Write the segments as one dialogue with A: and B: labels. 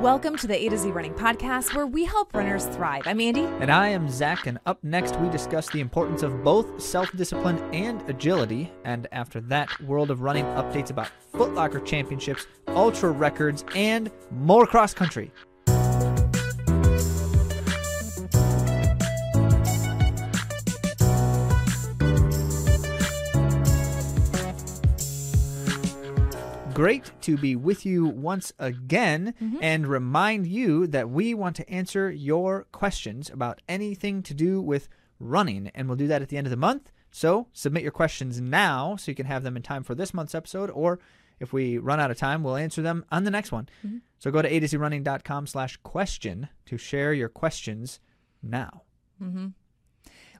A: Welcome to the A to Z Running Podcast, where we help runners thrive. I'm Andy.
B: And I am Zach, and up next we discuss the importance of both self discipline and agility. And after that, World of Running updates about Footlocker Championships, ultra records, and more cross country. Great to be with you once again mm-hmm. and remind you that we want to answer your questions about anything to do with running. And we'll do that at the end of the month. So submit your questions now so you can have them in time for this month's episode. Or if we run out of time, we'll answer them on the next one. Mm-hmm. So go to a to running.com slash question to share your questions now.
A: Mm-hmm.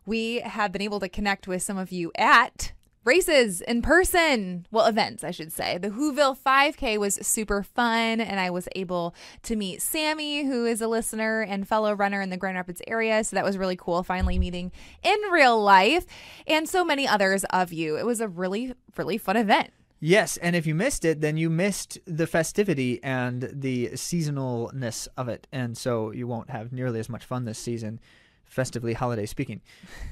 A: We have been able to connect with some of you at races in person. Well, events, I should say. The Whoville 5K was super fun, and I was able to meet Sammy, who is a listener and fellow runner in the Grand Rapids area. So that was really cool, finally meeting in real life, and so many others of you. It was a really, really fun event.
B: Yes, and if you missed it, then you missed the festivity and the seasonalness of it, and so you won't have nearly as much fun this season, festively holiday speaking.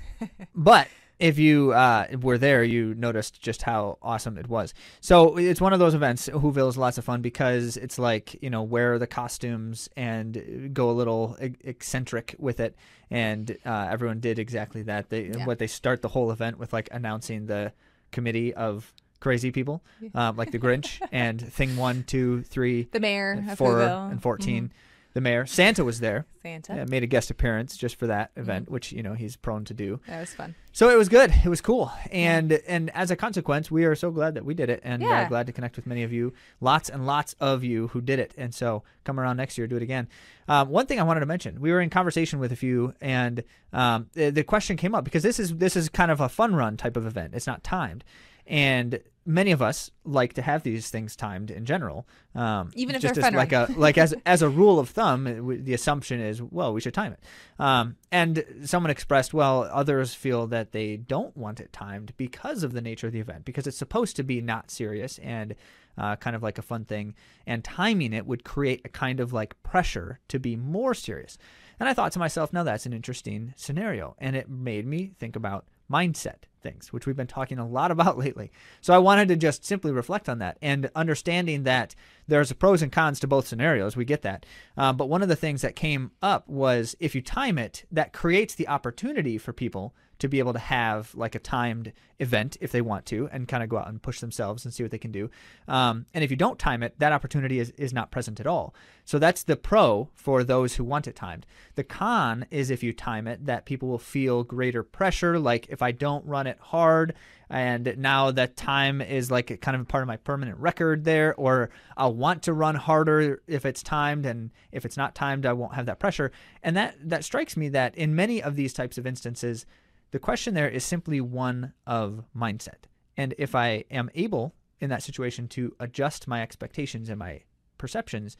B: but if you uh, were there, you noticed just how awesome it was. So it's one of those events. Whoville is lots of fun because it's like you know wear the costumes and go a little eccentric with it, and uh, everyone did exactly that. They yeah. what they start the whole event with like announcing the committee of crazy people, um, like the Grinch and Thing One, Two, Three,
A: the Mayor,
B: Four, and 14 mm-hmm the mayor. Santa was there.
A: Santa
B: yeah, made a guest appearance just for that event, mm-hmm. which you know he's prone to do.
A: That was fun.
B: So it was good. It was cool, and yeah. and as a consequence, we are so glad that we did it, and uh, yeah. uh, glad to connect with many of you. Lots and lots of you who did it, and so come around next year, do it again. Um, one thing I wanted to mention: we were in conversation with a few, and um, the, the question came up because this is this is kind of a fun run type of event. It's not timed, and many of us like to have these things timed in general.
A: Um, Even if
B: just
A: they're
B: as, like a like as as a rule of thumb, the assumption is well we should time it. Um, and someone expressed well others feel that they don't want it timed because of the nature of the event because it's supposed to be not serious and uh, kind of like a fun thing, and timing it would create a kind of like pressure to be more serious. And I thought to myself, now that's an interesting scenario, and it made me think about mindset things, which we've been talking a lot about lately. So I wanted to just simply reflect on that and understanding that there's pros and cons to both scenarios. We get that. Uh, but one of the things that came up was if you time it, that creates the opportunity for people to be able to have like a timed event if they want to and kind of go out and push themselves and see what they can do. Um, and if you don't time it, that opportunity is, is not present at all. So that's the pro for those who want it timed. The con is if you time it, that people will feel greater pressure. Like if I don't run it hard, and now that time is like kind of part of my permanent record there, or I'll want to run harder if it's timed, and if it's not timed, I won't have that pressure. And that that strikes me that in many of these types of instances, the question there is simply one of mindset. And if I am able in that situation to adjust my expectations and my perceptions,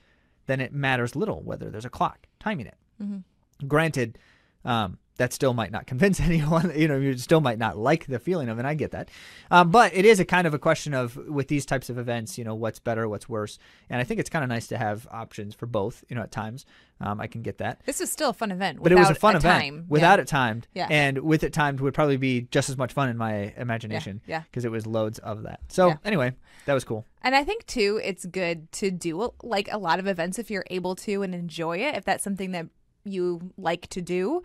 B: then it matters little whether there's a clock timing it. Mm-hmm. Granted, um, that still might not convince anyone. You know, you still might not like the feeling of it. I get that, um, but it is a kind of a question of with these types of events, you know, what's better, what's worse, and I think it's kind of nice to have options for both. You know, at times, um, I can get that.
A: This is still a fun event,
B: but it was a fun
A: a
B: event
A: time.
B: without
A: yeah.
B: it timed.
A: Yeah.
B: and with it timed would probably be just as much fun in my imagination.
A: Yeah,
B: because it was loads of that. So yeah. anyway, that was cool.
A: And I think too, it's good to do like a lot of events if you're able to and enjoy it. If that's something that you like to do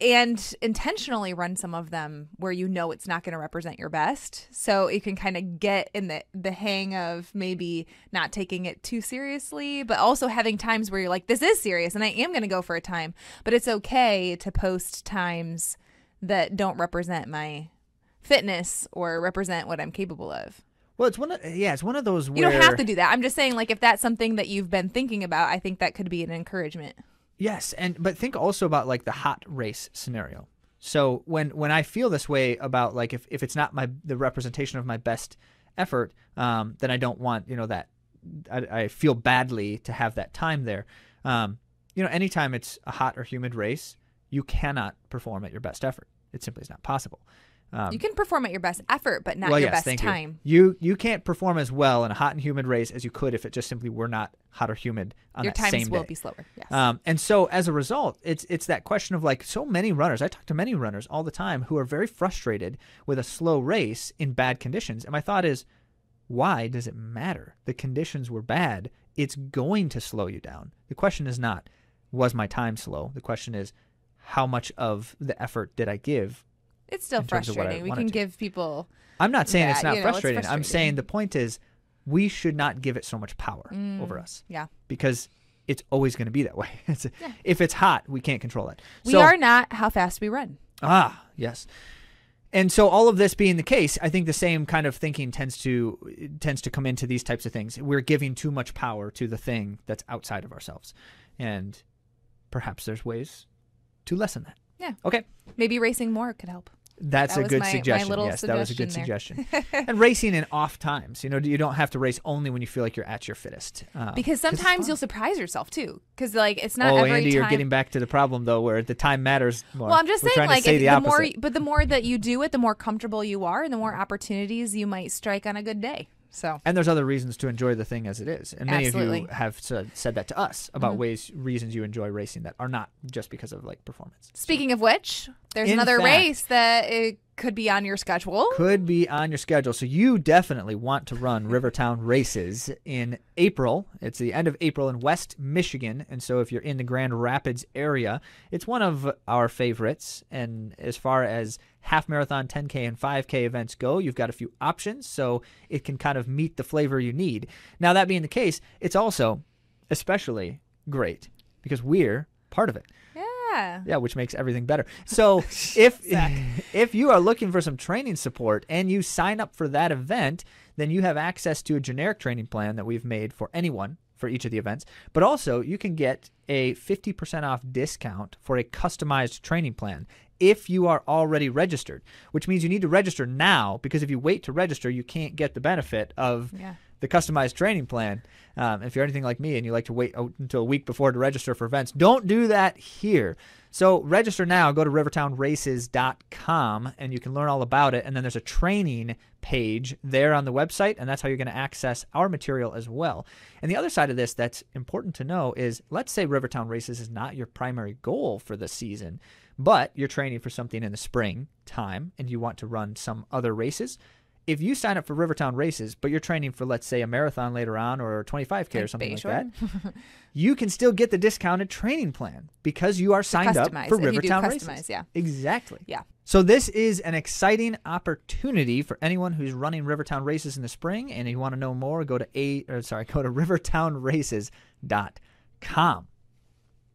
A: and intentionally run some of them where you know it's not going to represent your best so you can kind of get in the the hang of maybe not taking it too seriously but also having times where you're like this is serious and I am going to go for a time but it's okay to post times that don't represent my fitness or represent what I'm capable of
B: well, it's one of yeah, it's one of those. Where...
A: You don't have to do that. I'm just saying, like, if that's something that you've been thinking about, I think that could be an encouragement.
B: Yes, and but think also about like the hot race scenario. So when when I feel this way about like if, if it's not my the representation of my best effort, um, then I don't want you know that I, I feel badly to have that time there. Um, you know, anytime it's a hot or humid race, you cannot perform at your best effort. It simply is not possible. Um,
A: you can perform at your best effort, but not
B: well,
A: your
B: yes,
A: best time.
B: You. you you can't perform as well in a hot and humid race as you could if it just simply were not hot or humid on
A: Your
B: that
A: times will
B: day.
A: be slower. Yes.
B: Um, and so as a result, it's it's that question of like so many runners. I talk to many runners all the time who are very frustrated with a slow race in bad conditions. And my thought is, why does it matter? The conditions were bad. It's going to slow you down. The question is not, was my time slow? The question is, how much of the effort did I give?
A: It's still
B: in terms of what I
A: frustrating. We can
B: to.
A: give people
B: I'm not saying it's not
A: you know, it's
B: frustrating. I'm saying the point is, we should not give it so much power
A: Mm.
B: over us
A: yeah.
B: because it's always going to be that way. It's-
A: Yeah.
B: If it's hot, we can't control it.
A: We
B: So-
A: are not how fast we run.
B: Ah, yes. And so all of this being the case, I think the same kind of thinking tends to tends to come into these types of things. We're giving too much power to the thing that's outside of ourselves. And perhaps there's ways to lessen that.
A: Yeah.
B: Okay.
A: Maybe racing more could help.
B: That's
A: That
B: a good
A: my- my
B: suggestion.
A: little
B: yes, that was a good
A: suggestion
B: suggestion. and racing in off times. You know, you don't have to race only when you feel like you're at your fittest. Uh,
A: Because sometimes you'll surprise yourself too. Because like it's not
B: oh,
A: every
B: Andy,
A: time.
B: you're getting back to the problem though, where the time matters more.
A: well, I'm just
B: We're
A: saying, like,
B: say the,
A: the, more, but the more that you do it, the more comfortable you are, and the more opportunities you might strike on a good day. So
B: And there's other reasons to enjoy the thing as it is. And many of you have said, said that to us about
A: Mhm.
B: ways, reasons you enjoy racing that are not just because of like performance.
A: speaking of which, there's another
B: fact-
A: race that it could be on your schedule.
B: Could be on your schedule. So you definitely want to run Rivertown races in April. It's the end of April in West Michigan. And so if you're in the Grand Rapids area, it's one of our favorites. And as far as half marathon, 10K, and 5K events go, you've got a few options. So it can kind of meet the flavor you need. Now, that being the case, it's also especially great because we're part of it.
A: Yeah.
B: Yeah, which makes everything better. So if if you are looking for some training support and you sign up for that event, then you have access to a generic training plan that we've made for anyone for each of the events. But also, you can get a 50% off discount for a customized training plan if you are already registered, which means you need to register now because if you wait to register, you can't get the benefit of
A: Yeah.
B: The customized training plan. Um, if you're anything like me and you like to wait until a week before to register for events, don't do that here. So register now. Go to rivertownraces.com and you can learn all about it. And then there's a training page there on the website, and that's how you're going to access our material as well. And the other side of this that's important to know is let's say Rivertown Races is not your primary goal for the season, but you're training for something in the spring time and you want to run some other races if you sign up for Rivertown races, but you're training for, let's say, a marathon later on or a 25K or something like that, you can still get the discounted training plan because you are signed up for Rivertown
A: customize,
B: races.
A: yeah.
B: Exactly.
A: Yeah.
B: So this is an exciting opportunity for anyone who's running Rivertown races in the spring, and if you want to know more, go to a or sorry, go to rivertownraces.com.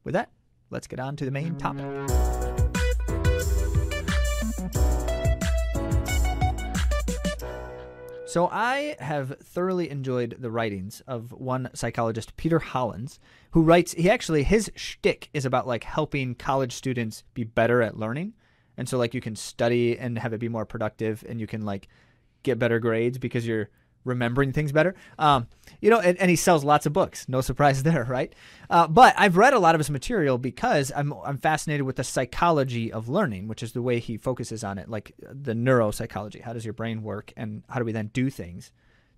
B: With that, let's get on to the main topic. So I have thoroughly enjoyed the writings of one psychologist, Peter Hollins, who writes. He actually his shtick is about like helping college students be better at learning, and so like you can study and have it be more productive, and you can like get better grades because you're remembering things better. Um, you know, and, and he sells lots of books. No surprise there, right? Uh, but I've read a lot of his material because I'm I'm fascinated with the psychology of learning, which is the way he focuses on it, like the neuropsychology. How does your brain work, and how do we then do things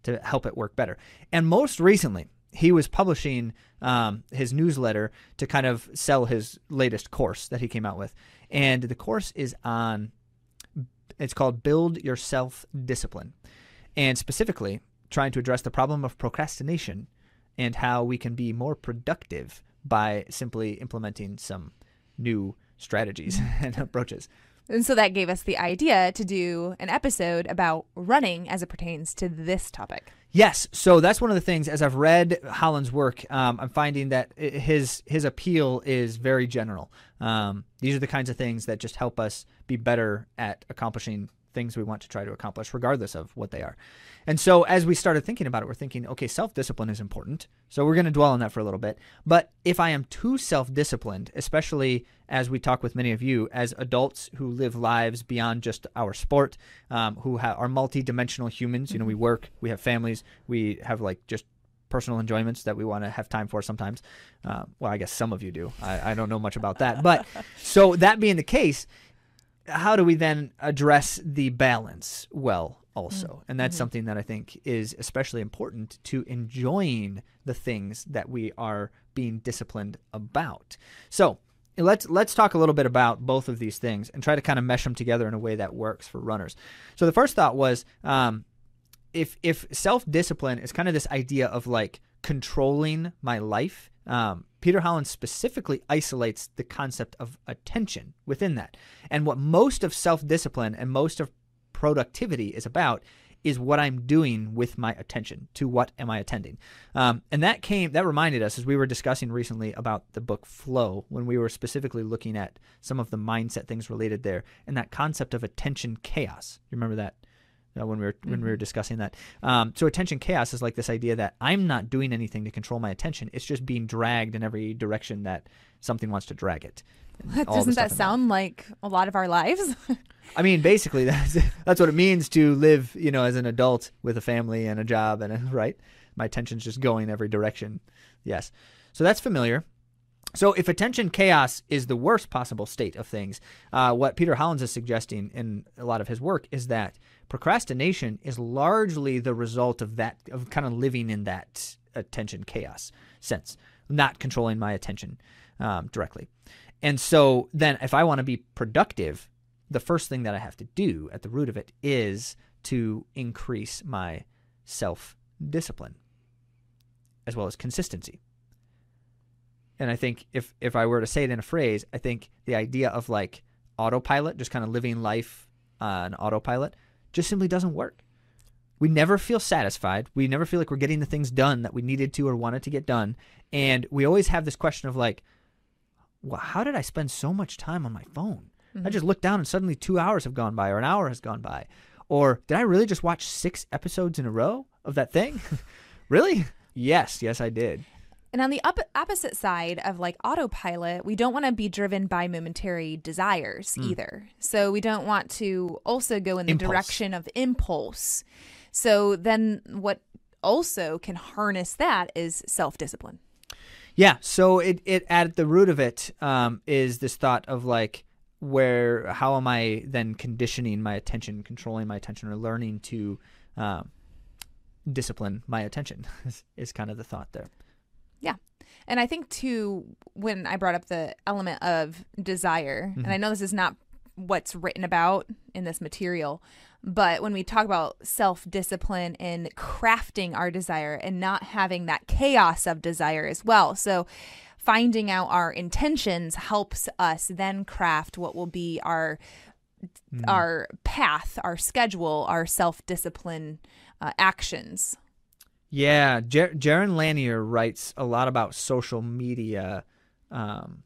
B: to help it work better? And most recently, he was publishing um, his newsletter to kind of sell his latest course that he came out with, and the course is on. It's called Build Your Self Discipline and specifically trying to address the problem of procrastination and how we can be more productive by simply implementing some new strategies and approaches.
A: And so that gave us the idea to do an episode about running as it pertains to this topic.
B: Yes, so that's one of the things. As I've read Hollins's work, um, I'm finding that his his appeal is very general. Um, these are the kinds of things that just help us be better at accomplishing things we want to try to accomplish, regardless of what they are. And so, as we started thinking about it, we're thinking, okay, self discipline is important. So we're going to dwell on that for a little bit. But if I am too self disciplined, especially as we talk with many of you as adults who live lives beyond just our sport, um, who ha- are multi-dimensional humans, you know, we work, we have families, we have like just personal enjoyments that we want to have time for sometimes. Uh, well, I guess some of you do. I, I don't know much about that. But so that being the case, how do we then address the balance well also? And that's something that i think is especially important to enjoying the things that we are being disciplined about. So let's let's talk a little bit about both of these things and try to kind of mesh them together in a way that works for runners. So the first thought was um, if if self discipline is kind of this idea of like controlling my life, um, Peter Hollins specifically isolates the concept of attention within that. And what most of self discipline and most of productivity is about is what I'm doing with my attention. To what am I attending? Um, and that came that reminded us as we were discussing recently about the book Flow when we were specifically looking at some of the mindset things related there and that concept of attention chaos. You remember that? Uh, when we were when we were discussing that. Um, so attention chaos is like this idea that I'm not doing anything to control my attention. It's just being dragged in every direction that something wants to drag it. And all the
A: Doesn't that sound like a lot of our lives?
B: I mean, basically, that's that's what it means to live, you know, as an adult with a family and a job, and a, right. My attention's just going every direction. Yes, so that's familiar. So, if attention chaos is the worst possible state of things, uh, what Peter Hollins is suggesting in a lot of his work is that procrastination is largely the result of that, of kind of living in that attention chaos sense, not controlling my attention um, directly. And so, then if I want to be productive, the first thing that I have to do at the root of it is to increase my self discipline as well as consistency. And I think if if I were to say it in a phrase, I think the idea of like autopilot, just kind of living life on autopilot, just simply doesn't work. We never feel satisfied. We never feel like we're getting the things done that we needed to or wanted to get done. And we always have this question of like, well, how did I spend so much time on my phone? I mm-hmm. just looked down and suddenly two hours have gone by or an hour has gone by. Or did I really just watch six episodes in a row of that thing? really? Yes, yes, I did.
A: And on the up- opposite side of like autopilot, we don't want to be driven by momentary desires either. So we don't want to also go in the
B: Impulse.
A: direction of impulse. So then what also can harness that is self discipline.
B: Yeah. So it, it at the root of it um, is this thought of like where how am I then conditioning my attention, controlling my attention, or learning to um, discipline my attention is, is kind of the thought there.
A: Yeah. And I think too, when I brought up the element of desire, and I know this is not what's written about in this material, but when we talk about self discipline and crafting our desire and not having that chaos of desire as well. So finding out our intentions helps us then craft what will be our our path, our schedule, our self discipline uh, actions.
B: Yeah, Jer- Jaron Lanier writes a lot about social media um,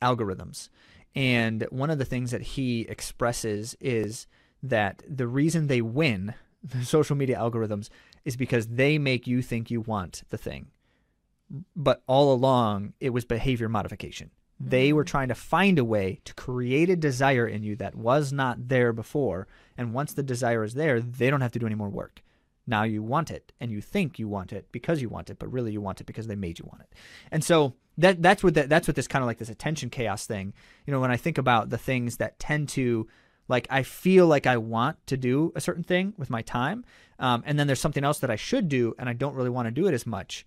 B: algorithms. And one of the things that he expresses is that the reason they win, the social media algorithms, is because they make you think you want the thing. But all along, it was behavior modification. They were trying to find a way to create a desire in you that was not there before. And once the desire is there, they don't have to do any more work. Now you want it and you think you want it because you want it, but really you want it because they made you want it. And so that that's what that, that's what this kind of like this attention chaos thing. You know, when I think about the things that tend to like I feel like I want to do a certain thing with my time, um, and then there's something else that I should do and I don't really want to do it as much.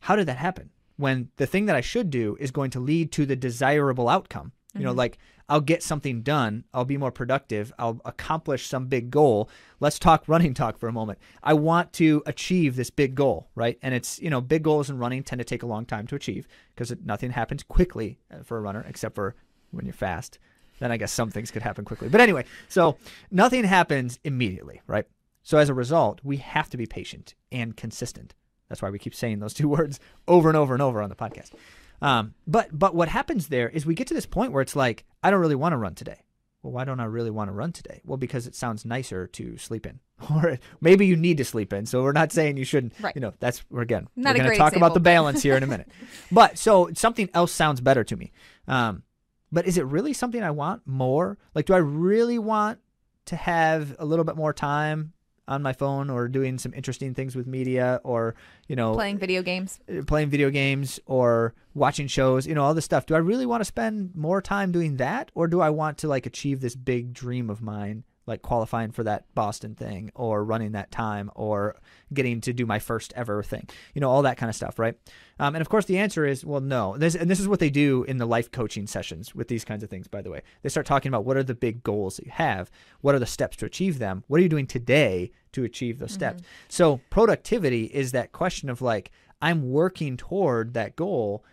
B: How did that happen? When the thing that I should do is going to lead to the desirable outcome. You know, like I'll get something done, I'll be more productive, I'll accomplish some big goal. Let's talk running talk for a moment. I want to achieve this big goal, right? And it's, you know, big goals in running tend to take a long time to achieve because nothing happens quickly uh, for a runner except for when you're fast. Then I guess some things could happen quickly. But anyway, so nothing happens immediately, right? So as a result, we have to be patient and consistent. That's why we keep saying those two words over and over and over on the podcast. Um, but but what happens there is we get to this point where it's like I don't really want to run today. Well, why don't I really want to run today? Well, because it sounds nicer to sleep in, or maybe you need to sleep in. So we're not saying you shouldn't.
A: Right.
B: You know, that's we're again.
A: Not
B: we're going to talk about the balance here in a minute. but so something else sounds better to me. Um, but is it really something I want more? Like, do I really want to have a little bit more time on my phone or doing some interesting things with media or you know
A: Playing video games.
B: Uh, playing video games or watching shows, you know, all this stuff. Do I really want to spend more time doing that or do I want to like achieve this big dream of mine like qualifying for that Boston thing or running that time or getting to do my first ever thing, you know, all that kind of stuff, right? Um, and of course, the answer is, well, no. This, and this is what they do in the life coaching sessions with these kinds of things, by the way. They start talking about what are the big goals that you have, what are the steps to achieve them, what are you doing today to achieve those steps.
A: Mm-hmm.
B: So, productivity is that question of like, I'm working toward that goal.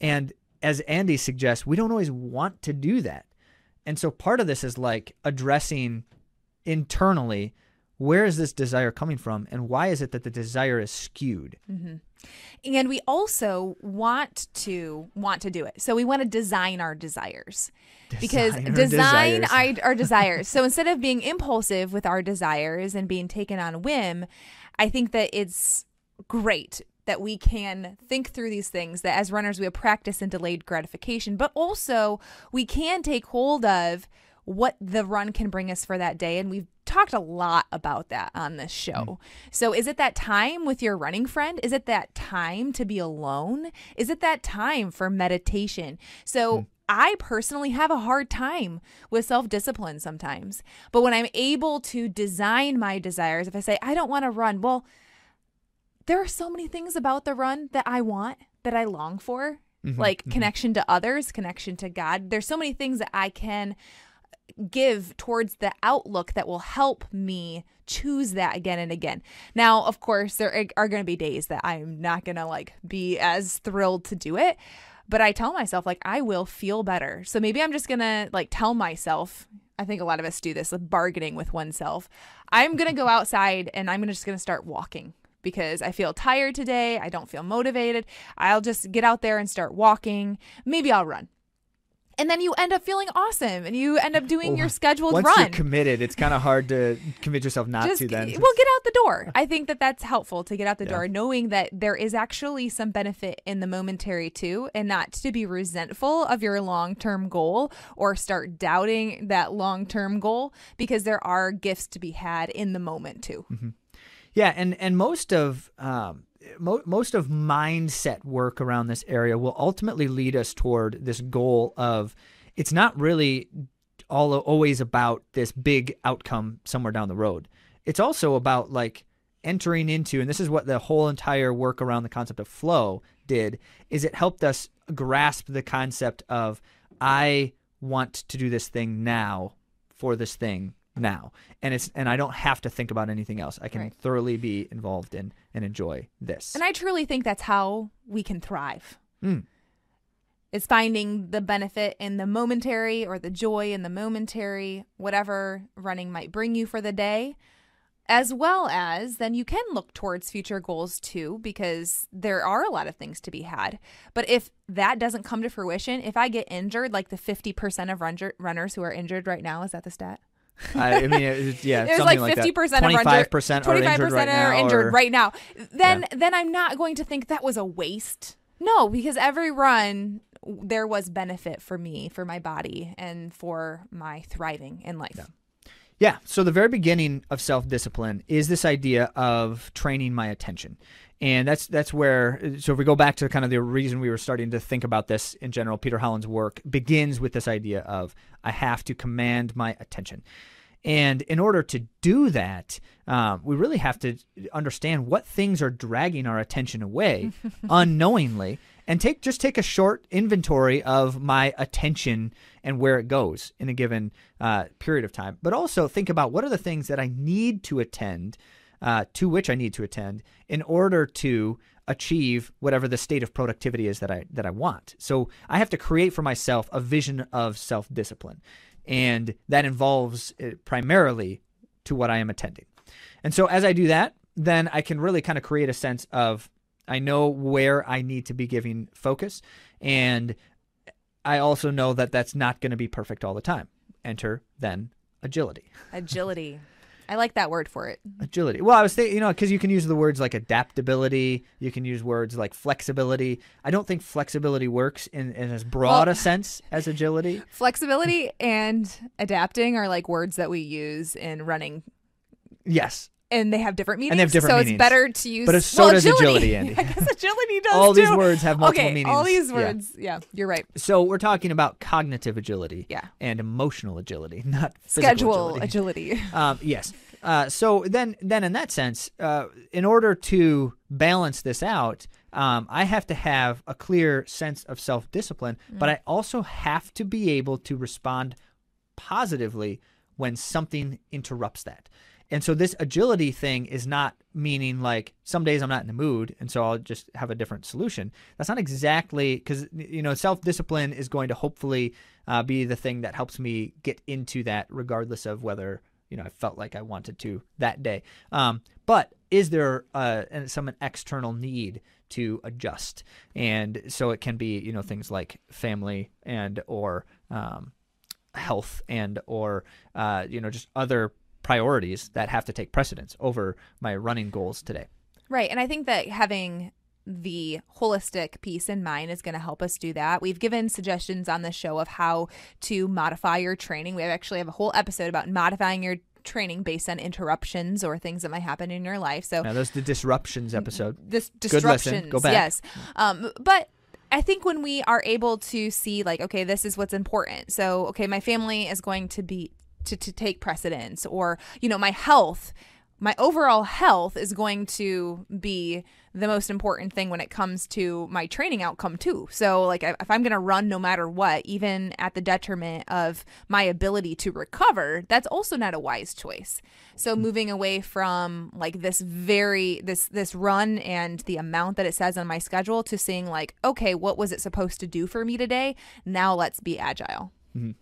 B: And as Andy suggests, we don't always want to do that. And so part of this is like addressing internally where is this desire coming from and why is it that the desire is skewed? Mm-hmm.
A: And we also want to want to do it. So we want to design our desires. Because
B: Design our
A: design
B: desires.
A: our, our desires. So instead of being impulsive with our desires and being taken on a whim i think that it's great that we can think through these things that as runners we have practice in delayed gratification but also we can take hold of what the run can bring us for that day and we've talked a lot about that on this show. Mm. So is it that time with your running friend? Is it that time to be alone? Is it that time for meditation? So mm. I personally have a hard time with self discipline sometimes. But when I'm able to design my desires, if I say, I don't want to run, well, there are so many things about the run that I want, that I long for, mm-hmm, like mm-hmm. connection to others, connection to God. There's so many things that I can give towards the outlook that will help me choose that again and again. Now, of course, there are going to be days that I'm not going to like be as thrilled to do it, but I tell myself like I will feel better. So maybe I'm just going to like tell myself I think a lot of us do this, like bargaining with oneself. I'm going to go outside and I'm just going to start walking because I feel tired today. I don't feel motivated. I'll just get out there and start walking. Maybe I'll run. And then you end up feeling awesome and you end up doing your scheduled
B: Once
A: run.
B: you're committed, it's kind of hard to convince yourself not
A: Just
B: to then.
A: well, get out the door. I think that that's helpful to get out the
B: Yeah.
A: door, knowing that there is actually some benefit in the momentary too, and not to be resentful of your long term goal or start doubting that long term goal because there are gifts to be had in the moment too.
B: Yeah, and and most of um, mo- most of mindset work around this area will ultimately lead us toward this goal of it's not really all always about this big outcome somewhere down the road. It's also about like entering into, and this is what the whole entire work around the concept of flow did, is it helped us grasp the concept of I want to do this thing now for this thing now and it's and i don't have to think about anything else i can
A: Right.
B: thoroughly be involved in and enjoy this
A: And I truly think that's how we can thrive.
B: Mm.
A: It's finding the benefit in the momentary or the joy in the momentary, whatever running might bring you for the day, as well as then you can look towards future goals too, because there are a lot of things to be had. But if that doesn't come to fruition, if I get injured, like the 50% of run- runners who are injured right now, is that the stat?
B: I, I mean it's, yeah
A: There's
B: something
A: like fifty percent of
B: 25% are injured right
A: are
B: now
A: injured right now. Then then I'm not going to think that was a waste. No, because every run there was benefit for me, for my body, and for my thriving in life.
B: Yeah. So the very beginning of self discipline is this idea of training my attention. And that's that's where so if we go back to kind of the reason we were starting to think about this in general, Peter Hollins's work begins with this idea of I have to command my attention. And in order to do that, um, we really have to understand what things are dragging our attention away unknowingly, and take just take a short inventory of my attention and where it goes in a given uh, period of time. But also think about what are the things that I need to attend, uh, to which I need to attend, in order to achieve whatever the state of productivity is that I that I want. So I have to create for myself a vision of self discipline, and that involves uh, primarily to what I am attending. And so as I do that, then I can really kind of create a sense of I know where I need to be giving focus, and I also know that that's not going to be perfect all the time. Enter then agility.
A: Agility. I like that word for it.
B: Agility. Well, I was thinking, you know, because you can use the words like adaptability, you can use words like flexibility. I don't think flexibility works in, in as broad
A: Well-
B: a sense as agility.
A: Flexibility and adapting are like words that we use in running.
B: Yes.
A: And they have different meanings.
B: And they have different
A: so
B: meanings.
A: it's better to use.
B: But so
A: well,
B: does agility, Andy.
A: I guess agility does
B: all these
A: too.
B: words have multiple
A: okay,
B: meanings.
A: all these words. Yeah. you're right.
B: So we're talking about cognitive agility
A: Yeah.
B: and emotional agility, not
A: Schedule
B: agility.
A: agility.
B: Um, yes. Uh, so then, then in that sense, uh, in order to balance this out, um, I have to have a clear sense of self-discipline, but I also have to be able to respond positively when something interrupts that. And so this agility thing is not meaning like some days I'm not in the mood and so I'll just have a different solution. That's not exactly because you know self-discipline is going to hopefully uh, be the thing that helps me get into that regardless of whether you know I felt like I wanted to that day. Um, but is there uh, some external need to adjust? And so it can be you know things like family and or um, health and or uh, you know just other priorities that have to take precedence over my running goals today.
A: Right. And I think that having the holistic piece in mind is going to help us do that. We've given suggestions on the show of how to modify your training. We actually have a whole episode about modifying your training based on interruptions or things that might happen in your life. So
B: Now, there's the disruptions episode.
A: this
B: Good
A: disruptions.
B: Go back.
A: Yes. Um, but I think when we are able to see like, okay, this is what's important. So, okay, my family is going to be to, to take precedence or, you know, my health, my overall health is going to be the most important thing when it comes to my training outcome too. So like if I'm going to run no matter what, even at the detriment of my ability to recover, that's also not a wise choice. So mm. moving away from like this very this this run and the amount that it says on my schedule to seeing like okay, what was it supposed to do for me today? Now let's be agile. Mm-hmm.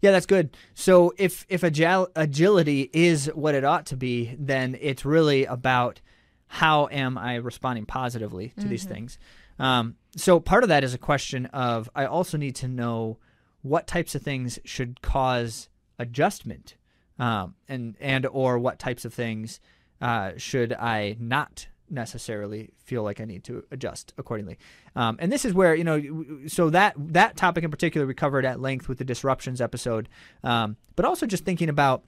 B: Yeah, that's good. So if if agil- agility is what it ought to be, then it's really about how am I responding positively to these things. Um, so part of that is a question of I also need to know what types of things should cause adjustment, um, and and or what types of things uh, should I not necessarily feel like I need to adjust accordingly. Um, and this is where you know, so that that topic in particular we covered at length with the disruptions episode, um, but also just thinking about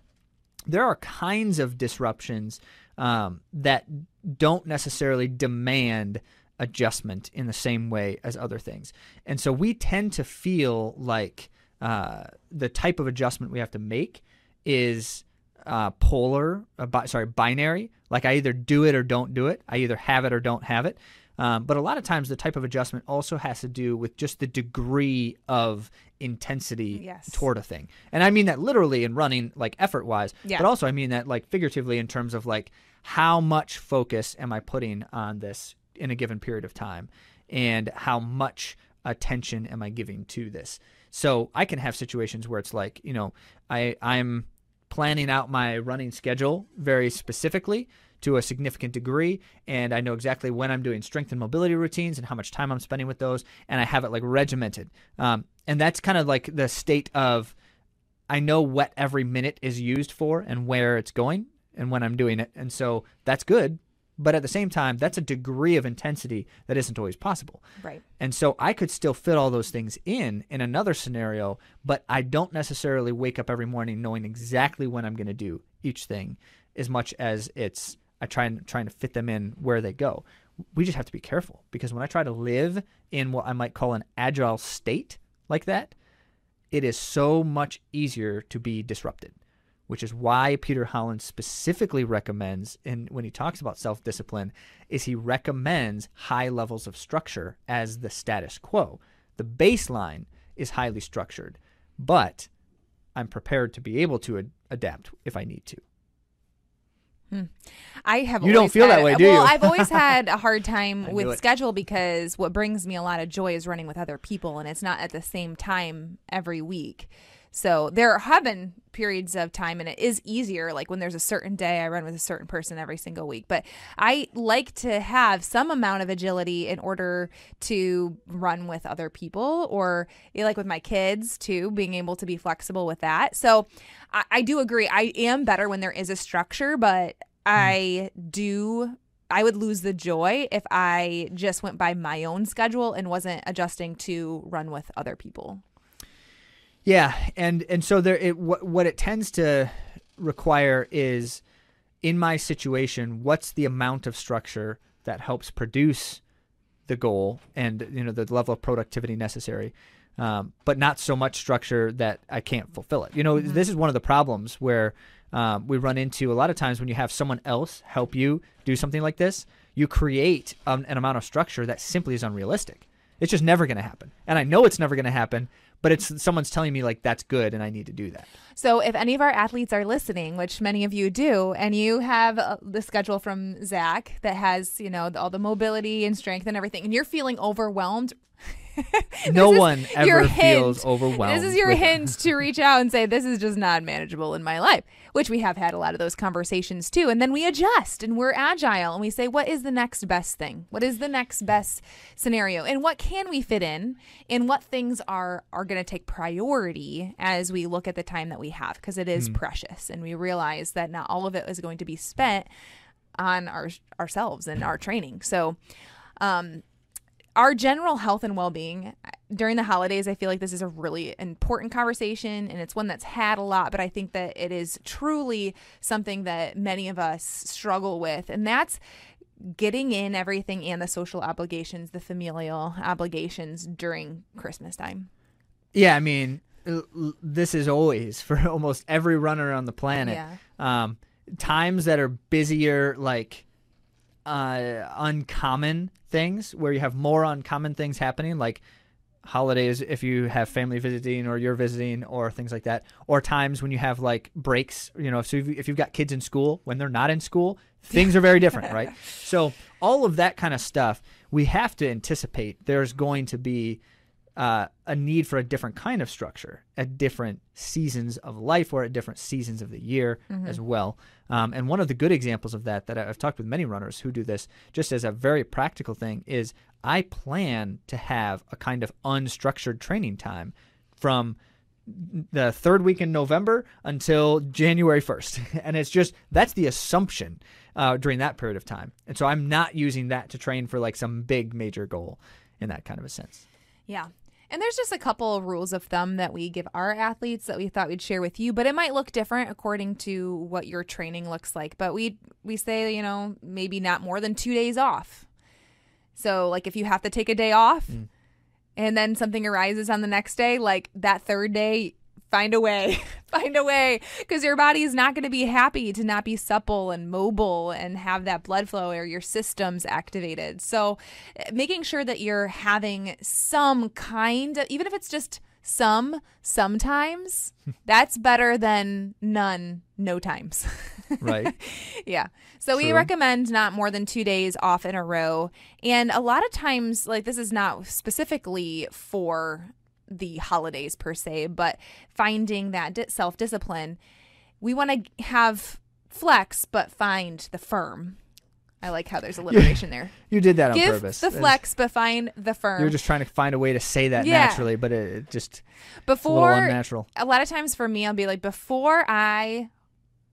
B: there are kinds of disruptions um, that don't necessarily demand adjustment in the same way as other things. And so we tend to feel like uh, the type of adjustment we have to make is uh, polar, uh, bi- sorry, binary. Like I either do it or don't do it. I either have it or don't have it. Um, but a lot of times, the type of adjustment also has to do with just the degree of intensity
A: Yes.
B: toward a thing. And I mean that literally in running, like effort wise,
A: Yeah.
B: but also I mean that like figuratively in terms of like how much focus am I putting on this in a given period of time and how much attention am I giving to this. So I can have situations where it's like, you know, I I'm planning out my running schedule very specifically to a significant degree and I know exactly when I'm doing strength and mobility routines and how much time I'm spending with those and I have it like regimented. Um, and that's kind of like the state of I know what every minute is used for and where it's going and when I'm doing it. And so that's good. But at the same time, that's a degree of intensity that isn't always possible.
A: Right.
B: And so I could still fit all those things in in another scenario, but I don't necessarily wake up every morning knowing exactly when I'm going to do each thing as much as it's I try and trying to fit them in where they go. We just have to be careful because when I try to live in what I might call an agile state like that, it is so much easier to be disrupted, which is why Peter Hollins specifically recommends, and when he talks about self discipline, is he recommends high levels of structure as the status quo. The baseline is highly structured, but I'm prepared to be able to ad- adapt if I need to. Hmm.
A: I have.
B: You don't feel that way, do
A: well,
B: you?
A: I've always had a hard time with
B: it.
A: schedule because what brings me a lot of joy is running with other people, and it's not at the same time every week. So there have been periods of time, and it is easier, like when there's a certain day I run with a certain person every single week. But I like to have some amount of agility in order to run with other people, or eh, like with my kids too, being able to be flexible with that. So I, I do agree. I am better when there is a structure, but I do I would lose the joy if I just went by my own schedule and wasn't adjusting to run with other people.
B: Yeah, and and so there it what what it tends to require is in my situation, what's the amount of structure that helps produce the goal and you know the level of productivity necessary, um, but not so much structure that I can't fulfill it. You know,
A: Mm-hmm.
B: this is one of the problems where um, we run into a lot of times when you have someone else help you do something like this, you create um, an amount of structure that simply is unrealistic. It's just never going to happen, and I know it's never going to happen. But it's someone's telling me like that's good, and I need to do that.
A: So, if any of our athletes are listening, which many of you do, and you have uh, the schedule from Zach that has, you know, all the mobility and strength and everything, and you're feeling overwhelmed,
B: No one ever feels overwhelmed.
A: This is your hint to reach out and say, This is just not manageable in my life, which we have had a lot of those conversations too. And then we adjust and we're agile and we say, What is the next best thing? What is the next best scenario? And what can we fit in? And what things are, are going to take priority as we look at the time that we have? Because it is precious. And we realize that not all of it is going to be spent on our ourselves and our training. So, um, our general health and well-being during the holidays i feel like this is a really important conversation and it's one that's had a lot but i think that it is truly something that many of us struggle with and that's getting in everything and the social obligations the familial obligations during christmas time
B: Yeah, I mean, this is always for almost every runner on the planet.
A: Yeah.
B: Um, times that are busier, like uh, uncommon things, where you have more uncommon things happening, like holidays if you have family visiting or you're visiting or things like that or times when you have like breaks you know so if, if you've got kids in school when they're not in school things are very different right? So all of that kind of stuff we have to anticipate there's going to be uh, a need for a different kind of structure at different seasons of life or at different seasons of the year as well. Um, and one of the good examples of that that I've talked with many runners who do this just as a very practical thing is I plan to have a kind of unstructured training time from the third week in November until January 1st. And it's just that's the assumption uh, during that period of time. And so I'm not using that to train for like some big major goal in that kind of a sense.
A: Yeah. And there's just a couple of rules of thumb that we give our athletes that we thought we'd share with you, but it might look different according to what your training looks like. But we we say, you know, maybe not more than 2 days off. So like if you have to take a day off mm. and then something arises on the next day, like that third day find a way find a way because your body is not going to be happy to not be supple and mobile and have that blood flow or your systems activated so eh, making sure that you're having some kind of even if it's just some sometimes that's better than none no times
B: Right.
A: yeah. So we recommend not more than two days off in a row. And a lot of times, like this is not specifically for the holidays per se, but finding that self discipline, we want to have flex, but find the firm. I like how there's alliteration there.
B: You did that on
A: Give
B: purpose.
A: the flex, but find the firm.
B: You're just trying to find a way to say that
A: Yeah.
B: naturally, but it, it just it's a
A: before
B: unnatural.
A: a lot of times for me, I'll be like, before I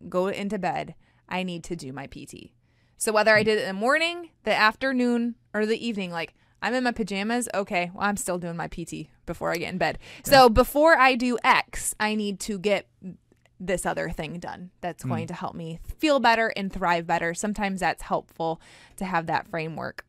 A: go into bed, I need to do my PT. So whether I hmm. did it in the morning, the afternoon, or the evening, like I'm in my pajamas, okay, well, I'm still doing my PT before I get in bed. So before I do X, I need to get this other thing done that's hmm. going to help me feel better and thrive better. Sometimes that's helpful to have that framework.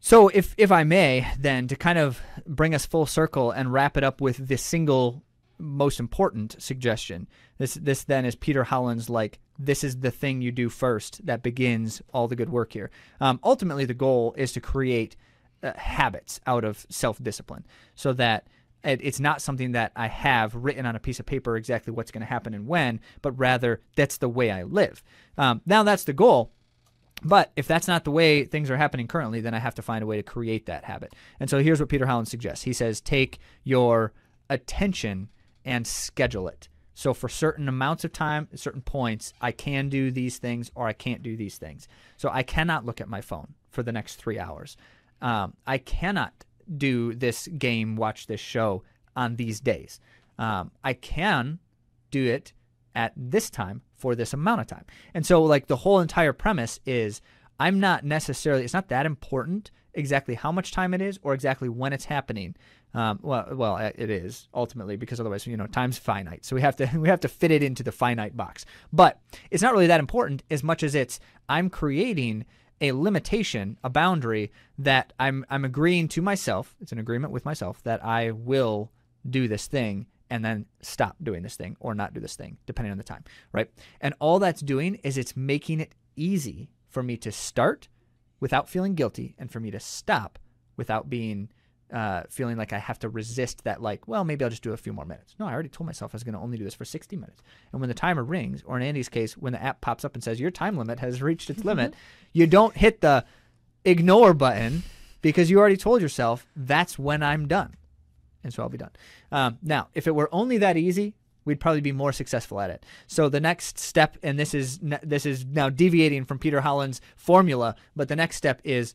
B: So, if if I may, then to kind of bring us full circle and wrap it up with this single most important suggestion. This this then is Peter Hollins's like this is the thing you do first that begins all the good work here. Um, ultimately, the goal is to create uh, habits out of self discipline, so that it, it's not something that I have written on a piece of paper exactly what's going to happen and when, but rather that's the way I live. Um, now that's the goal. But if that's not the way things are happening currently, then I have to find a way to create that habit. And so here's what Peter Holland suggests. He says, take your attention and schedule it. So for certain amounts of time, certain points, I can do these things or I can't do these things. So I cannot look at my phone for the next three hours. Um, I cannot do this game, watch this show on these days. Um, I can do it at this time for this amount of time. And so, like, the whole entire premise is I'm not necessarily, it's not that important exactly how much time it is or exactly when it's happening. Um, well, well, uh, it is ultimately because otherwise, you know, time's finite. So we have to we have to fit it into the finite box. But it's not really that important as much as it's I'm creating a limitation, a boundary that I'm I'm agreeing to myself. It's an agreement with myself that I will do this thing and then stop doing this thing or not do this thing depending on the time, right? And all that's doing is it's making it easy for me to start without feeling guilty and for me to stop without being uh, feeling like I have to resist that, like, well, maybe I'll just do a few more minutes. No, I already told myself I was going to only do this for 60 minutes. And when the timer rings, or in Andy's case, when the app pops up and says your time limit has reached its limit, you don't hit the ignore button because you already told yourself that's when I'm done. And so I'll be done. Um, now, if it were only that easy, we'd probably be more successful at it. So the next step, and this is this is now deviating from Peter Hollins's formula, but the next step is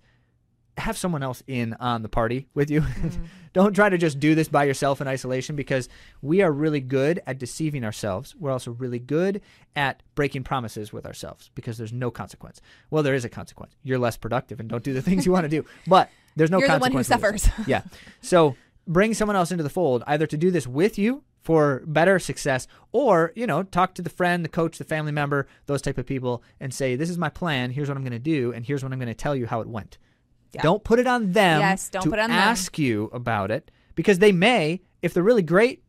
B: have someone else in on the party with you. Mm. Don't try to just do this by yourself in isolation because we are really good at deceiving ourselves. We're also really good at breaking promises with ourselves because there's no consequence. Well, there is a consequence. You're less productive and don't do the things you want to do, but there's no
A: You're
B: consequence.
A: the one who suffers.
B: yeah. So bring someone else into the fold, either to do this with you for better success or you know talk to the friend the coach the family member those type of people and say this is my plan here's what i'm going to do and here's what i'm going to tell you how it went yeah. don't put it on them
A: yes, don't
B: to
A: put on
B: ask
A: them.
B: you about it because they may if they're really great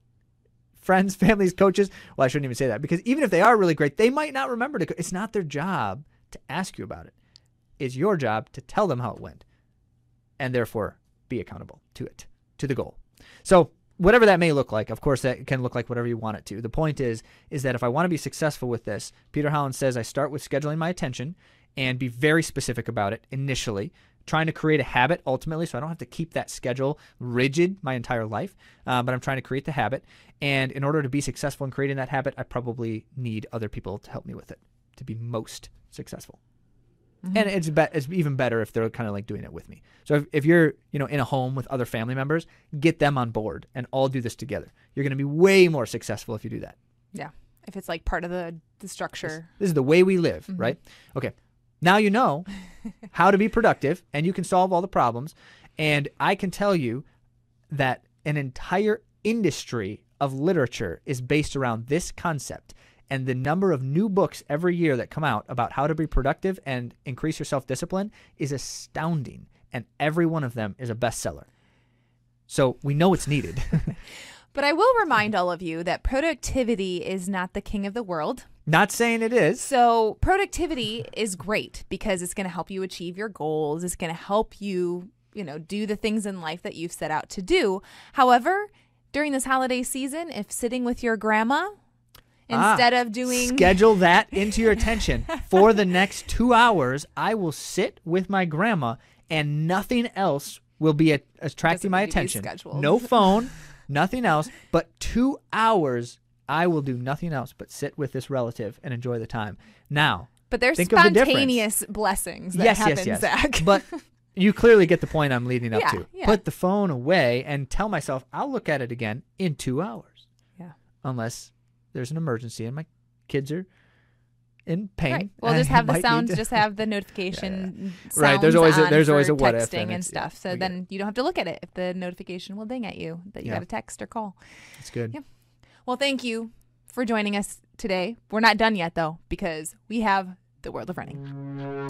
B: friends families coaches well i shouldn't even say that because even if they are really great they might not remember to it's not their job to ask you about it it's your job to tell them how it went and therefore be accountable to it to the goal so whatever that may look like. Of course, that can look like whatever you want it to. The point is, is that if I want to be successful with this, Peter Hollins says I start with scheduling my attention and be very specific about it initially, trying to create a habit ultimately, so I don't have to keep that schedule rigid my entire life. Uh, but I'm trying to create the habit, and in order to be successful in creating that habit, I probably need other people to help me with it to be most successful. Mm-hmm. And it's be- it's even better if they're kind of like doing it with me. So if, if you're you know in a home with other family members, get them on board and all do this together. You're going to be way more successful if you do that.
A: Yeah, if it's like part of the the structure.
B: This, this is the way we live, mm-hmm. right? Okay. Now you know how to be productive, and you can solve all the problems. And I can tell you that an entire industry of literature is based around this concept and the number of new books every year that come out about how to be productive and increase your self discipline is astounding. And every one of them is a bestseller. So we know it's needed.
A: but I will remind all of you that productivity is not the king of the world.
B: Not saying it is.
A: So, productivity is great because it's going to help you achieve your goals. It's going to help you, you know, do the things in life that you've set out to do. However, during this holiday season, if sitting with your grandma instead ah, of doing
B: schedule that into your attention. For the next two hours i will sit with my grandma and nothing else will be a- attracting my attention. no phone nothing else but two hours i will do nothing else but sit with this relative and enjoy the time. Now
A: but there's spontaneous the blessings that
B: yes,
A: happen,
B: yes, yes.
A: Zach.
B: but you clearly get the point i'm leading up
A: yeah,
B: to.
A: yeah.
B: put the phone away and tell myself i'll look at it again in two hours.
A: Yeah.
B: Unless there's an emergency and my kids are in pain.
A: Right. Well, just have the sounds. Just have the notification.
B: yeah. Right. There's always a, there's always a what
A: texting
B: if and,
A: and stuff. So then you don't have to look at it if the notification will ding at you that you yeah. got a text or call.
B: That's good.
A: Yeah. Well, thank you for joining us today. We're not done yet though because we have the world of running.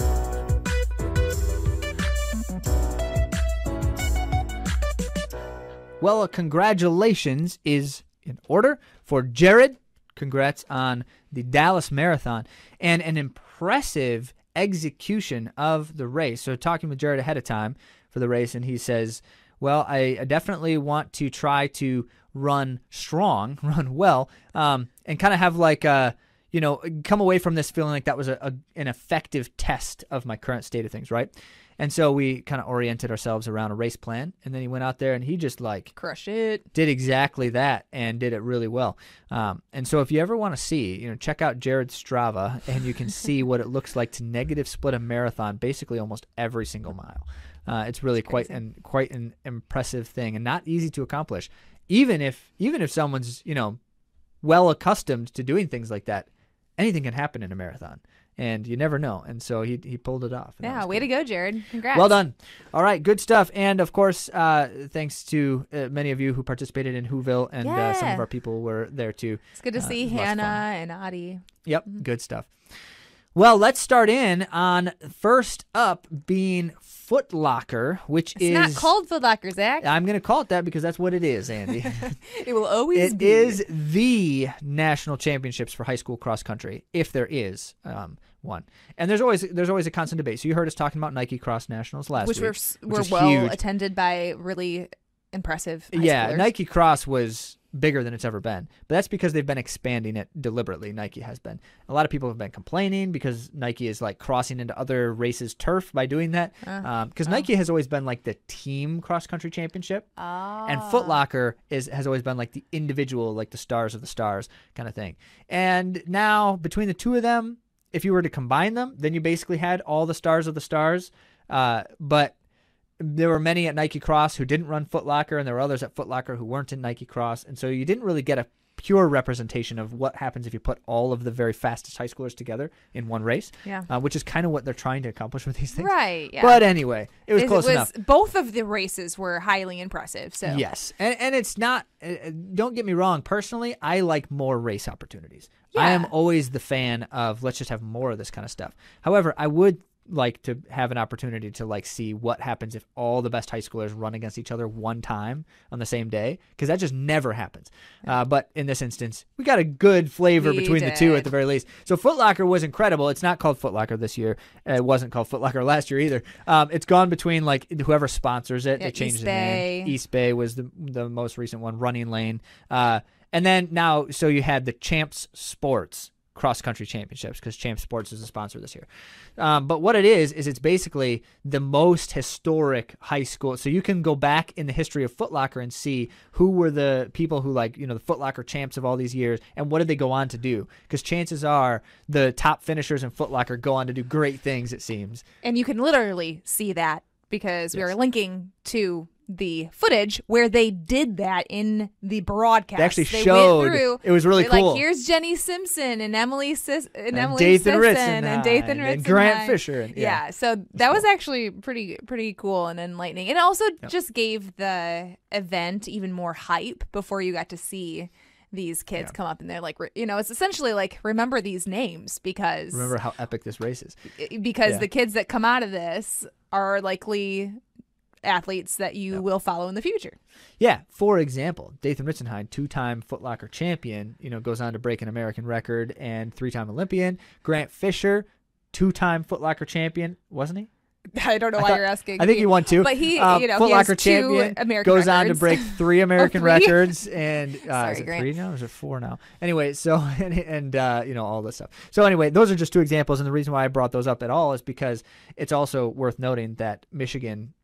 B: Well, uh, congratulations is in order for Jared. Congrats on the Dallas Marathon and an impressive execution of the race. So, talking with Jared ahead of time for the race, and he says, Well, I definitely want to try to run strong, run well, um, and kind of have like a you know, come away from this feeling like that was a, a, an effective test of my current state of things, right? And so we kind of oriented ourselves around a race plan. And then he went out there and he just like
A: crush it,
B: did exactly that and did it really well. Um, and so if you ever want to see, you know, check out Jared Strava and you can see what it looks like to negative split a marathon basically almost every single mile. Uh, it's really quite an quite an impressive thing and not easy to accomplish. Even if even if someone's you know well accustomed to doing things like that, anything can happen in a marathon and you never know. And so he he pulled it off.
A: Yeah, way
B: good.
A: to go, Jared. Congrats.
B: Well done. All right, good stuff. And of course, uh, thanks to uh, many of you who participated in Whoville, and uh, some of our people were there too.
A: It's good to
B: Uh,
A: see Hannah and Adi.
B: Yep, good stuff. Well, let's start in on first up being Foot Locker, which
A: It's
B: is
A: not called Foot Locker, Zach.
B: I'm going to call it that because that's what it is, Andy.
A: it will always
B: It
A: be.
B: is the national championships for high school cross country, if there is um, one. And there's always there's always a constant debate. So you heard us talking about Nike Cross Nationals last
A: which
B: week,
A: were
B: which
A: were well
B: huge.
A: attended by really impressive.
B: yeah,
A: schoolers.
B: Nike Cross was bigger than it's ever been, but that's because they've been expanding it deliberately. Nike has been. A lot of people have been complaining because Nike is like crossing into other races' turf by doing that.
A: Uh,
B: Because
A: oh.
B: Nike has always been like the team cross country championship. and
A: Ah.
B: Foot Locker is has always been like the individual, like the stars of the stars kind of thing. And now between the two of them, if you were to combine them, then you basically had all the stars of the stars. Uh, but there were many at Nike Cross who didn't run Foot Locker, and there were others at Foot Locker who weren't in Nike Cross, and so you didn't really get a pure representation of what happens if you put all of the very fastest high schoolers together in one race,
A: Yeah.
B: uh, which is kind of what they're trying to accomplish with these things.
A: Right. Yeah.
B: But anyway, it was close enough.
A: Both of the races were highly impressive. So
B: Yes, and and it's not. Uh, uh, don't get me wrong. Personally, I like more race opportunities. I am always the fan of let's just have more of this kind of stuff. However, I would like to have an opportunity to like see what happens if all the best high schoolers run against each other one time on the same day because that just never happens. Uh, but in this instance, we got a good flavor
A: We
B: between the two at the very least. So Foot Locker was incredible. It's not called Foot Locker this year. It wasn't called Foot Locker last year either. Um, it's gone between like whoever sponsors it.
A: Yeah,
B: they changed
A: East
B: the name.
A: Bay.
B: East Bay was the the most recent one. Running Lane. Uh, and then now, so you had the Champs Sports cross country championships because Champ Sports is a sponsor this year. Um, but what it is is it's basically the most historic high school. So you can go back in the history of Foot Locker and see who were the people who like you know the Foot Locker champs of all these years and what did they go on to do? Because chances are the top finishers in Foot Locker go on to do great things. It seems.
A: and you can literally see that because we
B: Yes.
A: are linking to the footage where they did that in the broadcast.
B: They actually
A: went
B: showed.
A: through-
B: it was really cool.
A: Like here's Jenny Simpson and Emily Sis- and,
B: and
A: Emily
B: Dathan
A: Simpson and uh, Dathan Ritzenhein.
B: and Grant Fisher. And,
A: Yeah. so that was actually pretty pretty cool and enlightening. It also just gave the event even more hype before you got to see these kids
B: Yeah.
A: come up and they're like, you know, it's essentially like remember these names because
B: Remember how epic this race is.
A: because
B: Yeah.
A: the kids that come out of this are likely athletes that you will follow in the future.
B: Yeah, for example, Dathan Ritzenhein, two-time Footlocker champion, you know, goes on to break an American record and three-time Olympian. Grant Fisher, two-time Footlocker champion, wasn't he?
A: I don't know
B: I
A: why
B: thought-
A: you're asking.
B: I think he won two.
A: But he,
B: Uh,
A: you know,
B: Foot Locker
A: two
B: champion
A: American
B: goes on to break three American
A: three?
B: records and uh,
A: Sorry,
B: is it
A: Grant.
B: three now? Or is it four now? Anyway, so and, and uh, you know all this stuff. So anyway, those are just two examples, and the reason why I brought those up at all is because it's also worth noting that Michigan,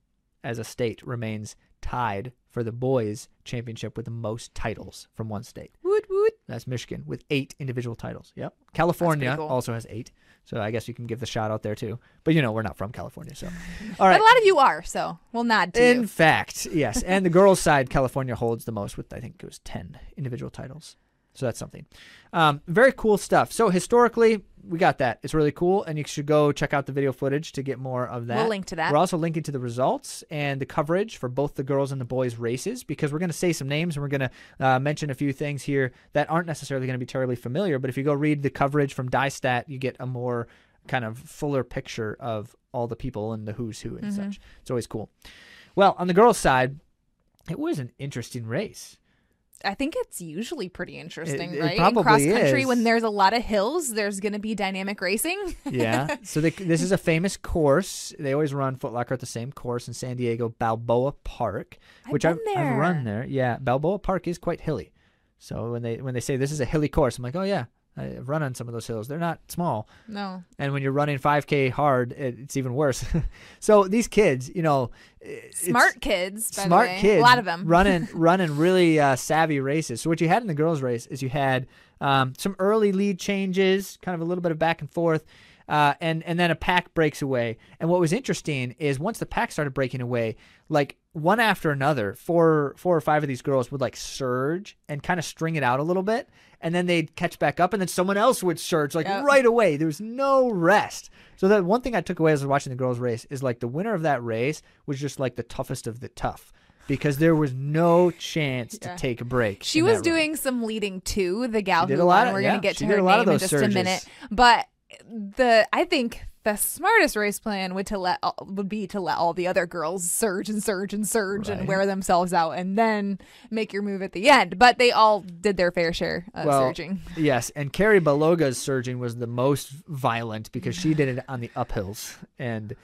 B: as a state, remains tied for the boys championship with the most titles from one state.
A: woot woot.
B: That's Michigan with eight individual titles. Yep. California
A: cool.
B: also has eight. So I guess you can give the shout out there too. But you know, we're not from California, so. All
A: But a lot of you are, so we'll nod to
B: In
A: you.
B: fact, yes. And the girls' side, California holds the most with, I think it was 10 individual titles. So that's something. Um, very cool stuff. So historically, we got that. It's really cool. And you should go check out the video footage to get more of that.
A: We'll link to that.
B: We're also linking to the results and the coverage for both the girls and the boys races because we're going to say some names and we're going to uh, mention a few things here that aren't necessarily going to be terribly familiar. But if you go read the coverage from DyeStat, you get a more kind of fuller picture of all the people and the who's who and
A: Mhm.
B: such. It's always cool. Well, on the girls' side, it was an interesting race.
A: I think it's usually pretty interesting,
B: it
A: right?
B: probably
A: In cross country,
B: is.
A: when there's a lot of hills, there's going to be dynamic racing.
B: Yeah. so they, this is a famous course. They always run Foot Locker at the same course in San Diego, Balboa Park,
A: I've
B: which I've, I've run
A: there.
B: there. Yeah, Balboa Park is quite hilly. So when they when they say this is a hilly course, I'm like, oh yeah, I've run on some of those hills. They're not small.
A: No,
B: And when you're running 5K hard, it, it's even worse. so these kids, you know,
A: smart kids. By
B: smart
A: the way.
B: kids,
A: a lot of them
B: running running really uh, savvy races. So what you had in the girls' race is you had um, some early lead changes, kind of a little bit of back and forth. Uh, and and then a pack breaks away. And what was interesting is once the pack started breaking away, like one after another, four four or five of these girls would like surge and kind of string it out a little bit, and then they'd catch back up, and then someone else would surge like
A: Yep.
B: right away. There was no rest. So the one thing I took away as I was watching the girls race is like the winner of that race was just like the toughest of the tough. Because there was no chance to take a break.
A: She was
B: that race.
A: doing some leading too. The gal
B: did
A: who
B: a lot
A: won.
B: of-
A: We're
B: yeah,
A: gonna get
B: she
A: to her
B: a lot of
A: name in just
B: surges.
A: a minute. But the I think the smartest race plan would to let would be to let all the other girls surge and surge and surge
B: Right.
A: and wear themselves out and then make your move at the end. But they all did their fair share of
B: Well,
A: surging.
B: Yes, and Karrie Baloga's surging was the most violent because she did it on the uphills, and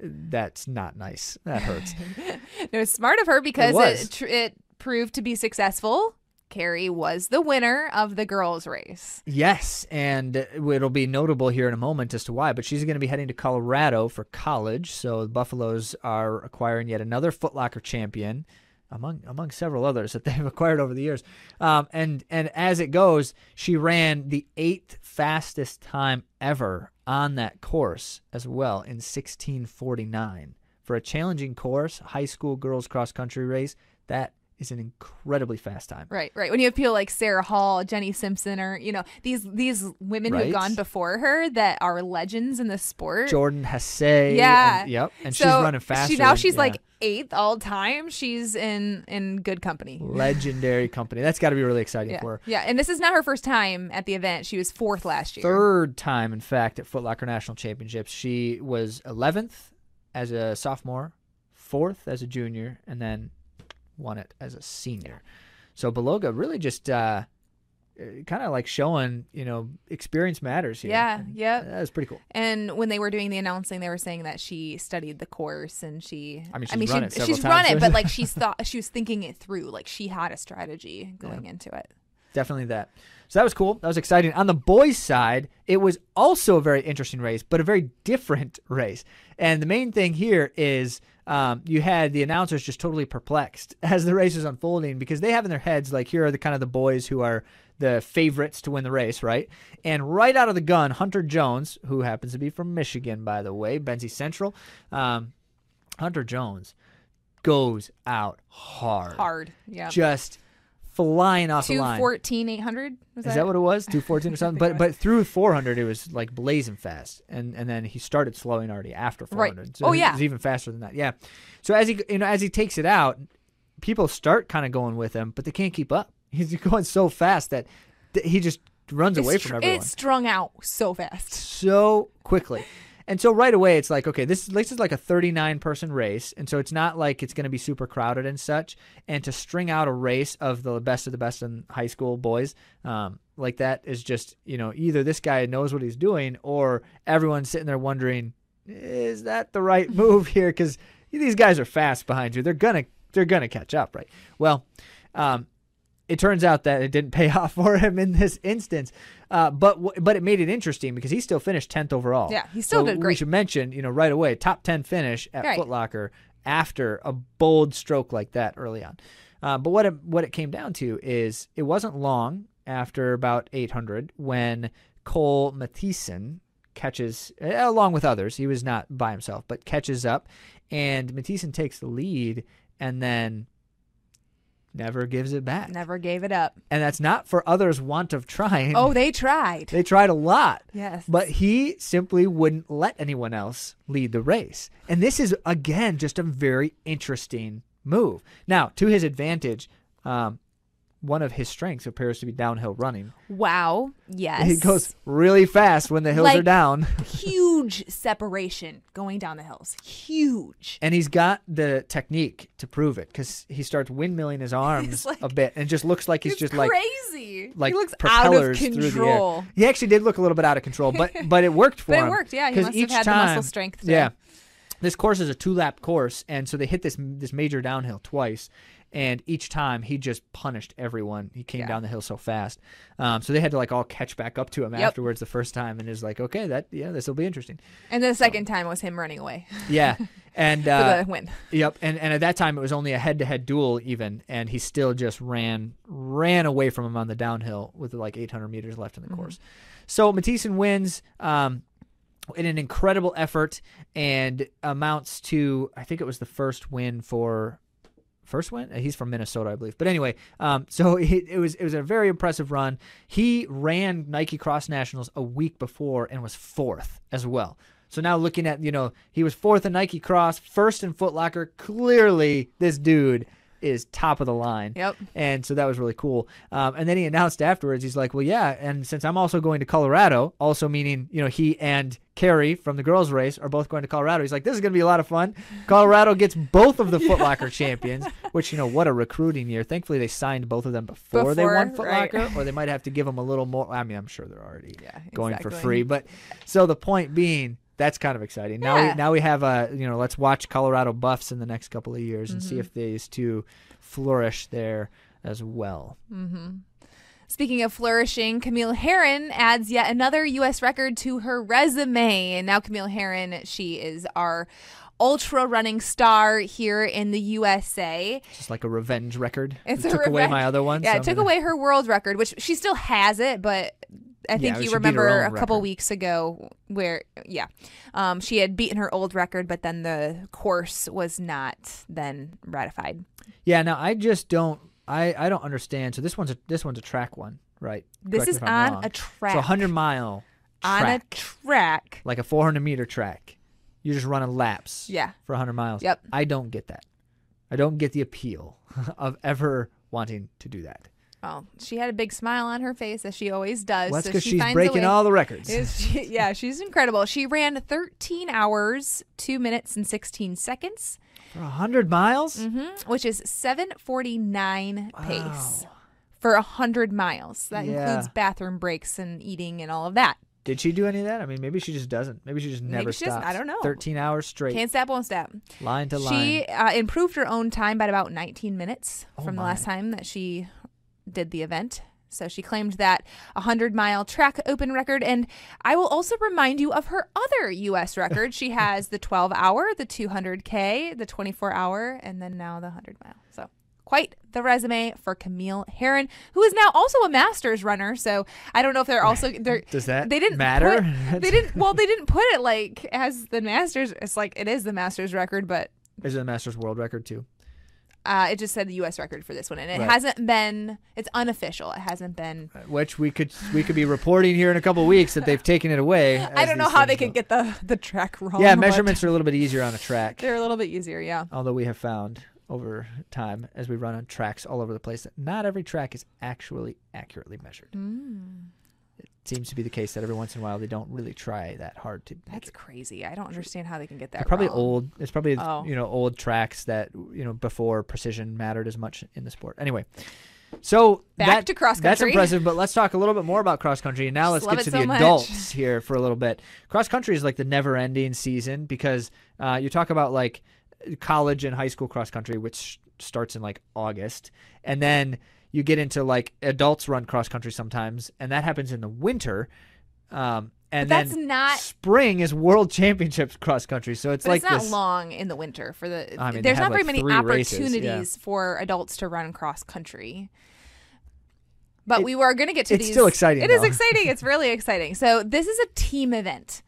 B: that's not nice. That hurts.
A: It was smart of her because it tr- it proved to be successful. Karrie was the winner of the girls' race.
B: yes, and it'll be notable here in a moment as to why. But she's going to be heading to Colorado for college, so the Buffaloes are acquiring yet another Footlocker champion. Among among several others that they've acquired over the years, um, and and as it goes, she ran the eighth fastest time ever on that course as well in 1649 for a challenging course, high school girls cross country race. That is an incredibly fast time.
A: Right, right. When you have people like Sarah Hall, Jenny Simpson, or you know these these women
B: Right.
A: who've gone before her that are legends in the sport.
B: Jordan Hasay.
A: Yeah.
B: and- yep. And
A: so
B: she's running faster.
A: She, now she's
B: yeah.
A: like eighth all time. She's in in good company.
B: legendary company. That's got to be really exciting
A: Yeah,
B: for her.
A: yeah. And this is not her first time at the event. She was fourth last year.
B: Third time, in fact, at Foot Locker National Championships. She was 11th as a sophomore, fourth as a junior, and then won it as a senior. So Baloga really just uh, kind of like showing, you know, experience matters here.
A: Yeah, yeah.
B: That was pretty cool.
A: And when they were doing the announcing, they were saying that she studied the course and she.
B: I mean, she's run it several
A: she's run it, but like she's thought she was thinking it through. Like she had a strategy going into it.
B: Definitely that. So that was cool. That was exciting. On the boys' side, it was also a very interesting race, but a very different race. And the main thing here is um, you had the announcers just totally perplexed as the race was unfolding because they have in their heads like here are the kind of the boys who are the favorites to win the race, right? And right out of the gun, Hunter Jones, who happens to be from Michigan, by the way, Benzie Central, um, Hunter Jones goes out hard,
A: Hard. Yeah.
B: just flying off the
A: Two
B: line.
A: fourteen eight hundred. Was
B: Is that what it was? Two fourteen or something? But but through four hundred, it was like blazing fast, and and then he started slowing already after 400.
A: Right.
B: hundred. So
A: Oh,
B: it was even faster than that. Yeah. So as he you know as he takes it out, people start kind of going with him, but they can't keep up. He's going so fast that th- he just runs away from
A: str-
B: everyone
A: It's strung out so fast.
B: so quickly. And so right away, it's like, okay, this, this is like a 39 person race. And so it's not like it's going to be super crowded and such. And to string out a race of the best of the best in high school boys um, like that is just, you know, either this guy knows what he's doing or everyone's sitting there wondering, is that the right move here? Because these guys are fast behind you. They're going to, they're going to catch up, right? Well, um, it turns out that it didn't pay off for him in this instance, uh, but but it made it interesting because he still finished tenth overall.
A: Yeah, he still
B: So
A: did
B: We
A: great.
B: should mention, you know, right away, top ten finish at
A: Right.
B: Foot Locker after a bold stroke like that early on. Uh, but what it, what it came down to is it wasn't long after about 800 when Cole Mathisen catches, eh, along with others, he was not by himself, but catches up, and Mathisen takes the lead, and then never gives it back.
A: Never gave it up.
B: And that's not for others' want of trying.
A: Oh, they tried.
B: They tried a lot.
A: Yes.
B: But he simply wouldn't let anyone else lead the race. And this is, again, just a very interesting move. Now, to his advantage, um, one of his strengths appears to be downhill running.
A: Wow. Yes.
B: He goes really fast when the hills are down.
A: huge separation going down the hills. Huge.
B: And he's got the technique to prove it because he starts windmilling his arms
A: like-
B: a bit and just looks like he's just like
A: crazy.
B: like
A: he looks out of
B: propellers the air.
A: control.
B: He actually did look a little bit out of control, but but it worked for
A: But
B: him.
A: it worked, yeah. He must have
B: each
A: had the muscle
B: time-
A: strength
B: Yeah, this course is a two lap course, and so they hit this this major downhill twice, and each time he just punished everyone. He came
A: Yeah.
B: down the hill so fast, um, so they had to like all catch back up to him
A: Yep.
B: afterwards the first time, and was like, okay, that yeah, this will be interesting.
A: And the second time was him running away
B: Yeah, and uh,
A: win.
B: Yep, and and at that time it was only a head-to-head duel even, and he still just ran ran away from him on the downhill with like 800 meters left in the
A: Mm-hmm.
B: course. So Mathisen wins. Um, in an incredible effort and amounts to I think it was the first win for first win. He's from Minnesota, I believe. But anyway, um, so it, it, was it was a very impressive run. He ran Nike Cross Nationals a week before and was fourth as well. So now looking at you know he was fourth in Nike Cross, first in Foot Locker. Clearly, this dude is top of the line.
A: Yep.
B: And so that was really cool. Um, and then he announced afterwards, he's like, well, yeah. And since I'm also going to Colorado, also meaning, you know, he and Karrie from the girls' race are both going to Colorado. He's like, this is going to be a lot of fun. Colorado gets both of the Foot Locker champions, which, you know, what a recruiting year. Thankfully, they signed both of them before, before they won Foot Locker, right. or they might have to give them a little more. I mean, I'm sure they're already yeah, going exactly. for free. But so the point being, that's kind of exciting. Now yeah. we now we have a you know let's watch Colorado Buffs in the next couple of years and mm-hmm. see if these two flourish there as well.
A: Mm-hmm. Speaking of flourishing, Camille Herron adds yet another U.S. record to her resume. And now, Camille Herron, she is our ultra running star here in the USA.
B: Just like a revenge record. It's it took away my other one.
A: Yeah, so it took gonna... away her world record, which she still has it, but I think yeah, you remember a couple record. weeks ago where yeah, um, she had beaten her old record, but then the course was not then ratified.
B: Yeah, now I just don't I I don't understand. So this one's a this one's a track one, right?
A: This Correct is on wrong. a track.
B: So 100 mile
A: track, on a track,
B: like a 400 meter track. You're just running laps.
A: Yeah.
B: For 100 miles.
A: Yep.
B: I don't get that. I don't get the appeal of ever wanting to do that.
A: Well, she had a big smile on her face as she always does.
B: Well, that's
A: because
B: so she's breaking all the records.
A: She, yeah, she's incredible. She ran 13 hours, 2 minutes, and 16 seconds.
B: For 100 miles?
A: Mm-hmm, which is 749 wow. pace for 100 miles. That yeah. includes bathroom breaks and eating and all of that.
B: Did she do any of that? I mean, maybe she just doesn't. Maybe she just never maybe she stops.
A: I don't know.
B: 13 hours straight.
A: Can't stop, won't stop.
B: Line to
A: line. She uh, improved her own time by about 19 minutes oh from my. the last time that she did the event. So she claimed that 100 mile track open record. And I will also remind you of her other U.S. record. she has the 12 hour, the 200K, the 24 hour, and then now the 100 mile. So quite the resume for Camille Herron, who is now also a Masters runner. So I don't know if they're also they're
B: does that
A: they didn't
B: matter?
A: Put, they didn't well they didn't put it like as the Masters. It's like it is the Masters record, but
B: is it the Masters world record too?
A: Uh, it just said the U.S. record for this one, and it right. hasn't been. It's unofficial. It hasn't been.
B: Which we could we could be reporting here in a couple weeks that they've taken it away.
A: I don't know how they could get the the track wrong.
B: Yeah, measurements are a little bit easier on a track.
A: They're a little bit easier, yeah.
B: Although we have found over time as we run on tracks all over the place that not every track is actually accurately measured.
A: Mm
B: seems to be the case that every once in a while they don't really try that hard to.
A: That's crazy. I don't understand how they can get that.
B: They're probably
A: wrong.
B: old. It's probably oh. you know old tracks that you know before precision mattered as much in the sport. Anyway. So
A: back
B: that,
A: to cross country.
B: That's impressive, but let's talk a little bit more about cross country. And now let's get to so the much. adults here for a little bit. Cross country is like the never ending season because uh, you talk about like college and high school cross country, which starts in like August, and then you get into like adults run cross country sometimes, and that happens in the winter. Um, and
A: but that's not
B: spring is world championships cross country so it's like
A: it's not
B: this,
A: long in the winter for the I mean, there's not very many opportunities races, yeah. for adults to run cross country but it, we were going to get to
B: it's
A: these It's
B: still exciting
A: It
B: though.
A: is exciting it's really exciting so this is a team event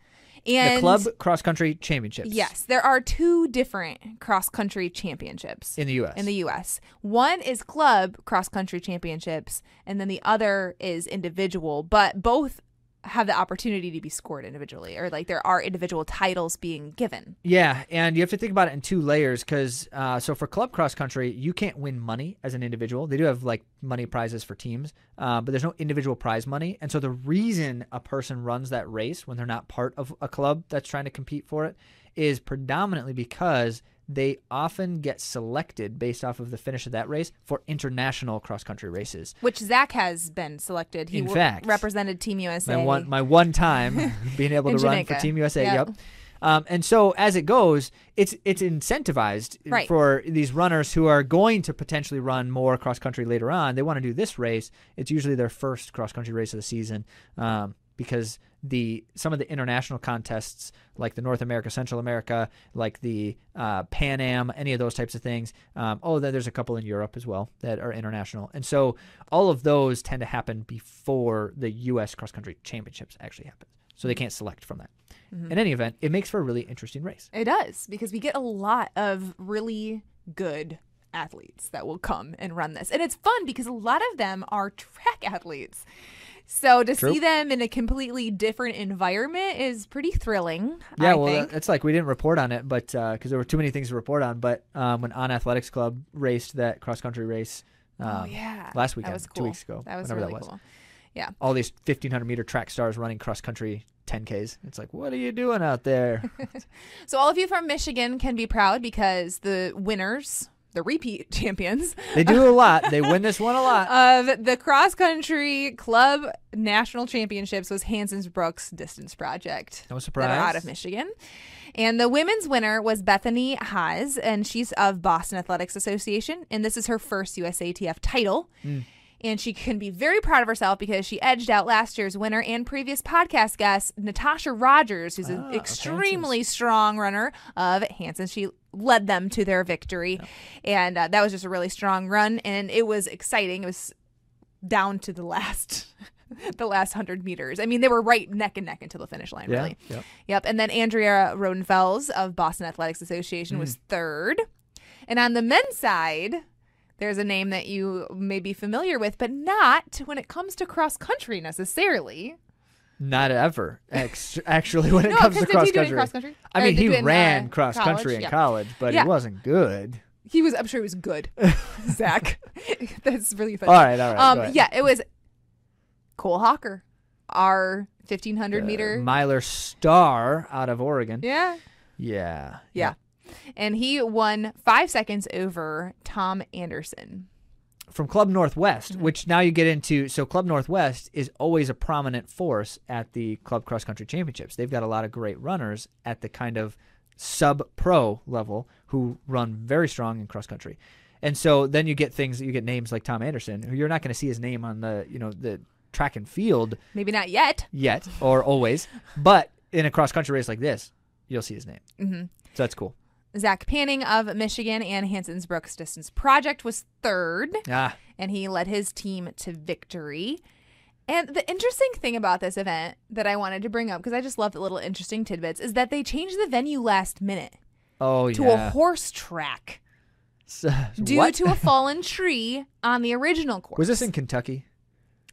A: and
B: the club cross country championships.
A: Yes, there are two different cross country championships
B: in the U.S.
A: In the U.S., one is club cross country championships, and then the other is individual. But both have the opportunity to be scored individually or like there are individual titles being given.
B: Yeah and you have to think about it in two layers because uh, so for club cross country you can't win money as an individual. They do have like money prizes for teams uh, but there's no individual prize money and so the reason a person runs that race when they're not part of a club that's trying to compete for it is predominantly because they often get selected based off of the finish of that race for international cross country races.
A: Which Zach has been selected. He
B: In fact,
A: represented Team USA.
B: My one, my one time being able to run for Team USA. Yep. yep. Um, and so as it goes, it's it's incentivized
A: right.
B: for these runners who are going to potentially run more cross country later on. They want to do this race. It's usually their first cross country race of the season um, because the some of the international contests like the North America, Central America, like the uh, Pan Am, any of those types of things. Um, oh, then there's a couple in Europe as well that are international, and so all of those tend to happen before the U.S. cross country championships actually happen. so they can't select from that.
A: Mhm.
B: In any event, it makes for a really interesting race.
A: It does because we get a lot of really good athletes that will come and run this. And it's fun because a lot of them are track athletes. So to
B: True.
A: see them in a completely different environment is pretty thrilling.
B: Yeah,
A: I
B: well,
A: think.
B: it's like we didn't report on it, but because there were too many things to report on. But um, when On Athletics Club raced that cross country race um,
A: oh yeah,
B: last
A: That
B: weekend,
A: was
B: two weeks ago,
A: That was
B: whenever
A: really
B: that was,
A: cool.
B: all these 1500 meter track stars running cross country 10Ks. It's like, what are you doing out there?
A: So all of you from Michigan can be proud because the winners, the repeat champions
B: they do a lot. They win this one a lot.
A: of the cross country club national championships was Hansons Brooks Distance Project.
B: No surprise.
A: that are out of Michigan. And the women's winner was Bethany Hasz, and she's of Boston Athletics Association, and this is her first USATF title.
B: Mm.
A: And she can be very proud of herself because she edged out last year's winner and previous podcast guest, Natasha Rogers, who's
B: Ah,
A: an extremely strong runner of Hanson. She led them to their victory. And uh, that was just a really strong run, and it was exciting. It was down to the last. The last hundred meters. I mean, they were right neck and neck until the finish line.
B: Yeah.
A: Really,
B: Yep.
A: Yep. And then Andrea Rodenfels of Boston Athletics Association was third. And on the men's side, there's a name that you may be familiar with, but not when it comes to cross country necessarily.
B: Not ever. Actually, when it
A: no,
B: comes to cross
A: he do it in
B: country.
A: cross country?
B: I mean, he
A: in,
B: ran
A: uh,
B: cross
A: college?
B: country in
A: Yeah.
B: college, but
A: Yeah.
B: he wasn't good.
A: He was. I'm sure he was good. Zach, that's really funny.
B: All right, all right.
A: um, yeah, it was Cole Hocker, our 1500
B: Uh,
A: meter.
B: Myler star out of Oregon.
A: yeah.
B: Yeah.
A: Yeah. And he won five seconds over Tom Anderson.
B: From Club Northwest,
A: Mm-hmm.
B: which now you get into. So, Club Northwest is always a prominent force at the Club Cross Country Championships. They've got a lot of great runners at the kind of sub pro level who run very strong in cross country. And so then you get things, you get names like Tom Anderson, who you're not going to see his name on the, you know, the track and field
A: Maybe not yet.
B: yet or always, but in a cross country race like this, you'll see his name.
A: hmm
B: So that's cool.
A: Zach Panning of Michigan and Hansons Brooks Distance Project was third,
B: Ah,
A: and he led his team to victory. And the interesting thing about this event that I wanted to bring up, because I just love the little interesting tidbits, is that they changed the venue last minute
B: oh
A: to
B: yeah.
A: a horse track
B: So-
A: due
B: what?
A: to a fallen tree on the original course.
B: Was this in Kentucky?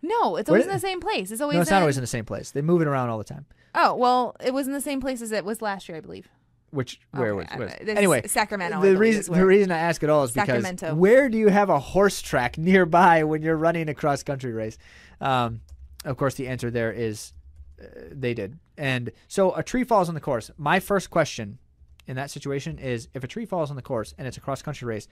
A: No, it's always in the same place. It's always
B: No, it's not always in the same place. They move it around all the time.
A: Oh well, it was in the same place as it was last year, I believe.
B: Which where
A: Okay,
B: was, was
A: this
B: anyway?
A: Sacramento.
B: The reason the reason I ask it all is because
A: Sacramento.
B: where do you have a horse track nearby when you're running a cross country race? Um, of course, the answer there is uh, they did. And so a tree falls on the course. My first question in that situation is if a tree falls on the course and it's a cross country race,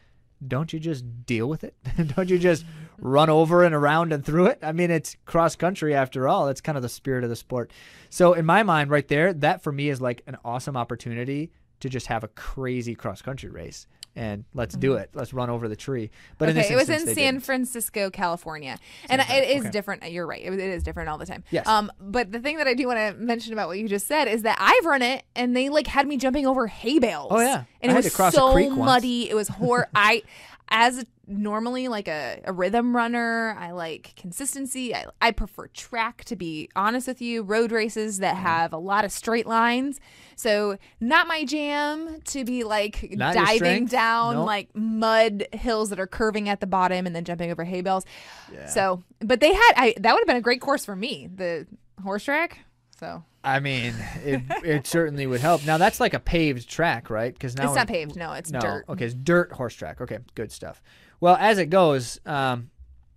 B: don't you just deal with it? don't you just run over and around and through it? I mean, it's cross country after all. It's kind of the spirit of the sport. So in my mind, right there, that for me is like an awesome opportunity to just have a crazy cross country race. And let's do it. Let's run over the tree. But
A: Mm-hmm. okay,
B: this
A: it was in San
B: didn't.
A: Francisco, California, and
B: San Fran,
A: it is
B: okay.
A: different. You're right; it, it is different all the time.
B: Yes.
A: Um, but the thing that I do want to mention about what you just said is that I've run it, and they like had me jumping over hay bales.
B: Oh, yeah.
A: and
B: I
A: it was
B: to cross a
A: so muddy. It was hor. I, as normally like a, a rhythm runner, I like consistency. I, I prefer track to be honest with you. Road races that have a lot of straight lines. So not my jam to be like
B: Not
A: diving down
B: Nope.
A: like mud hills that are curving at the bottom and then jumping over hay bales.
B: Yeah.
A: So, but they had I that would have been a great course for me, the horse track. So
B: I mean, it, it certainly would help. Now that's like a paved track, right? Because now
A: it's not paved. No, it's
B: no.
A: dirt.
B: Okay, it's dirt horse track. Okay, good stuff. Well, as it goes, um,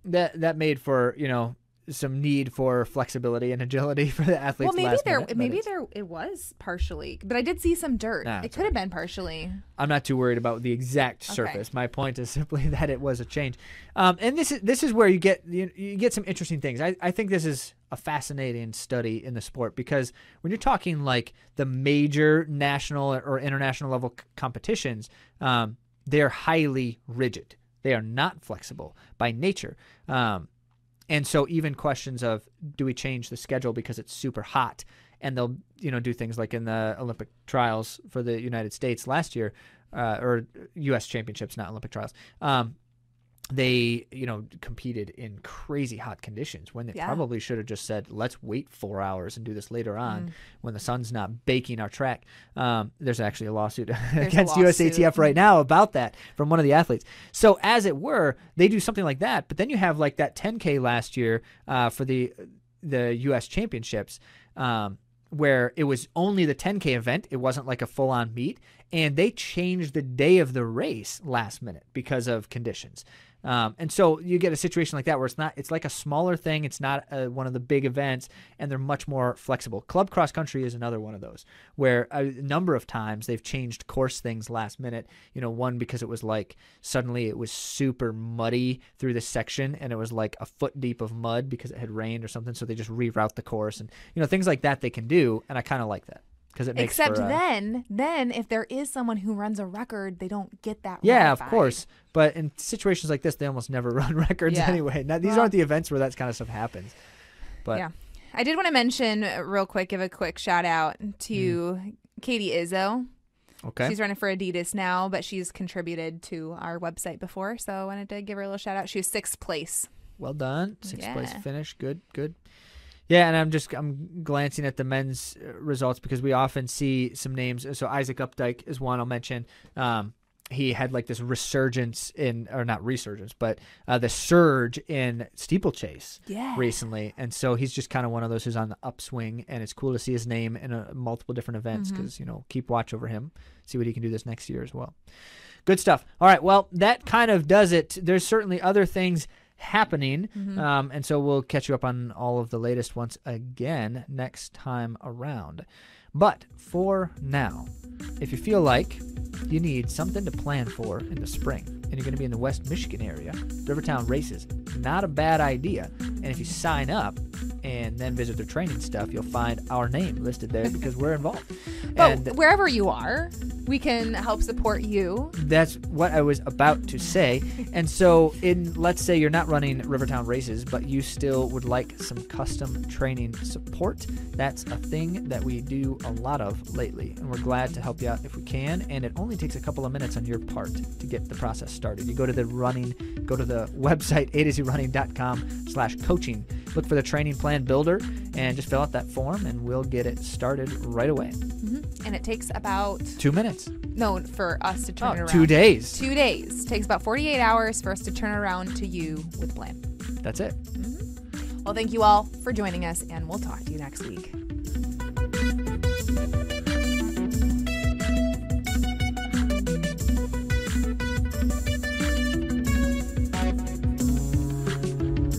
B: that that made for you know some need for flexibility and agility for the athletes.
A: Well, maybe there,
B: minute,
A: maybe there, it was partially, but I did see some dirt.
B: Nah,
A: it could have been partially.
B: I'm not too worried about the exact
A: Okay.
B: surface. My point is simply that it was a change, um, and this is this is where you get you, you get some interesting things. I, I think this is a fascinating study in the sport because when you're talking like the major national or international level c- competitions, um, they're highly rigid. They are not flexible by nature. Um, and so even questions of do we change the schedule because it's super hot and they'll you know do things like in the Olympic trials for the United States last year uh, or U.S. championships, not Olympic trials. Um, they you know competed in crazy hot conditions when they
A: Yeah.
B: probably should have just said let's wait four hours and do this later on
A: Mm.
B: when the sun's not baking our track um, there's actually a lawsuit
A: a
B: against
A: lawsuit.
B: usatf right now about that from one of the athletes so as it were they do something like that but then you have like that 10k last year uh, for the the us championships um, where it was only the 10k event it wasn't like a full-on meet and they changed the day of the race last minute because of conditions um, and so you get a situation like that where it's not it's like a smaller thing. It's not uh one of the big events and they're much more flexible. Club cross country is another one of those where a number of times they've changed course things last minute. You know one because it was like suddenly it was super muddy through this section and it was like a foot deep of mud because it had rained or something. So they just reroute the course and you know things like that they can do and i kind of like that because it makes
A: Except
B: for, uh,
A: then, then if there is someone who runs a record, they don't get that.
B: Yeah, of course. But in situations like this, they almost never run records
A: Yeah.
B: anyway. Now, these
A: Well-
B: aren't the events where that kind of stuff happens. But
A: Yeah. I did want to mention uh, real quick, give a quick shout out to Katie Izzo.
B: okay,
A: She's running for Adidas now, but she's contributed to our website before, so I wanted to give her a little shout out. She was sixth place.
B: well done. Sixth place
A: Yeah.
B: finish. Good, good. Yeah, and I'm just I'm glancing at the men's uh, results because we often see some names. So Isaac Updike is one I'll mention. Um, he had like this resurgence in, or not resurgence, but uh, the surge in steeplechase.
A: Yeah.
B: recently, and so he's just kind of one of those who's on the upswing, and it's cool to see his name in a, multiple different events because you know keep watch over him, see what he can do this next year as well. Good stuff. All right, well that kind of does it. There's certainly other things happening,
A: Mhm.
B: um, and so we'll catch you up on all of the latest once again next time around. But for now, if you feel like you need something to plan for in the spring and you're going to be in the West Michigan area, Rivertown Races, not a bad idea. And if you sign up and then visit their training stuff, you'll find our name listed there because we're involved.
A: But
B: and
A: wherever you are, we can help support you.
B: that's what I was about to say. And so, in let's say you're not running Rivertown races, but you still would like some custom training support, that's a thing that we do a lot of lately. And we're glad to help you out if we can. And it only takes a couple of minutes on your part to get the process started. You go to the running, go to the website, a to z running.com slash coaching. Look for the training plan builder and just fill out that form and we'll get it started right away.
A: hmm And it takes about,
B: Two minutes.
A: no, for us to turn
B: Oh,
A: it around.
B: two days.
A: Two days. Takes about 48 hours for us to turn around to you with a plan.
B: That's it.
A: Well, thank you all for joining us, and we'll talk to you next week.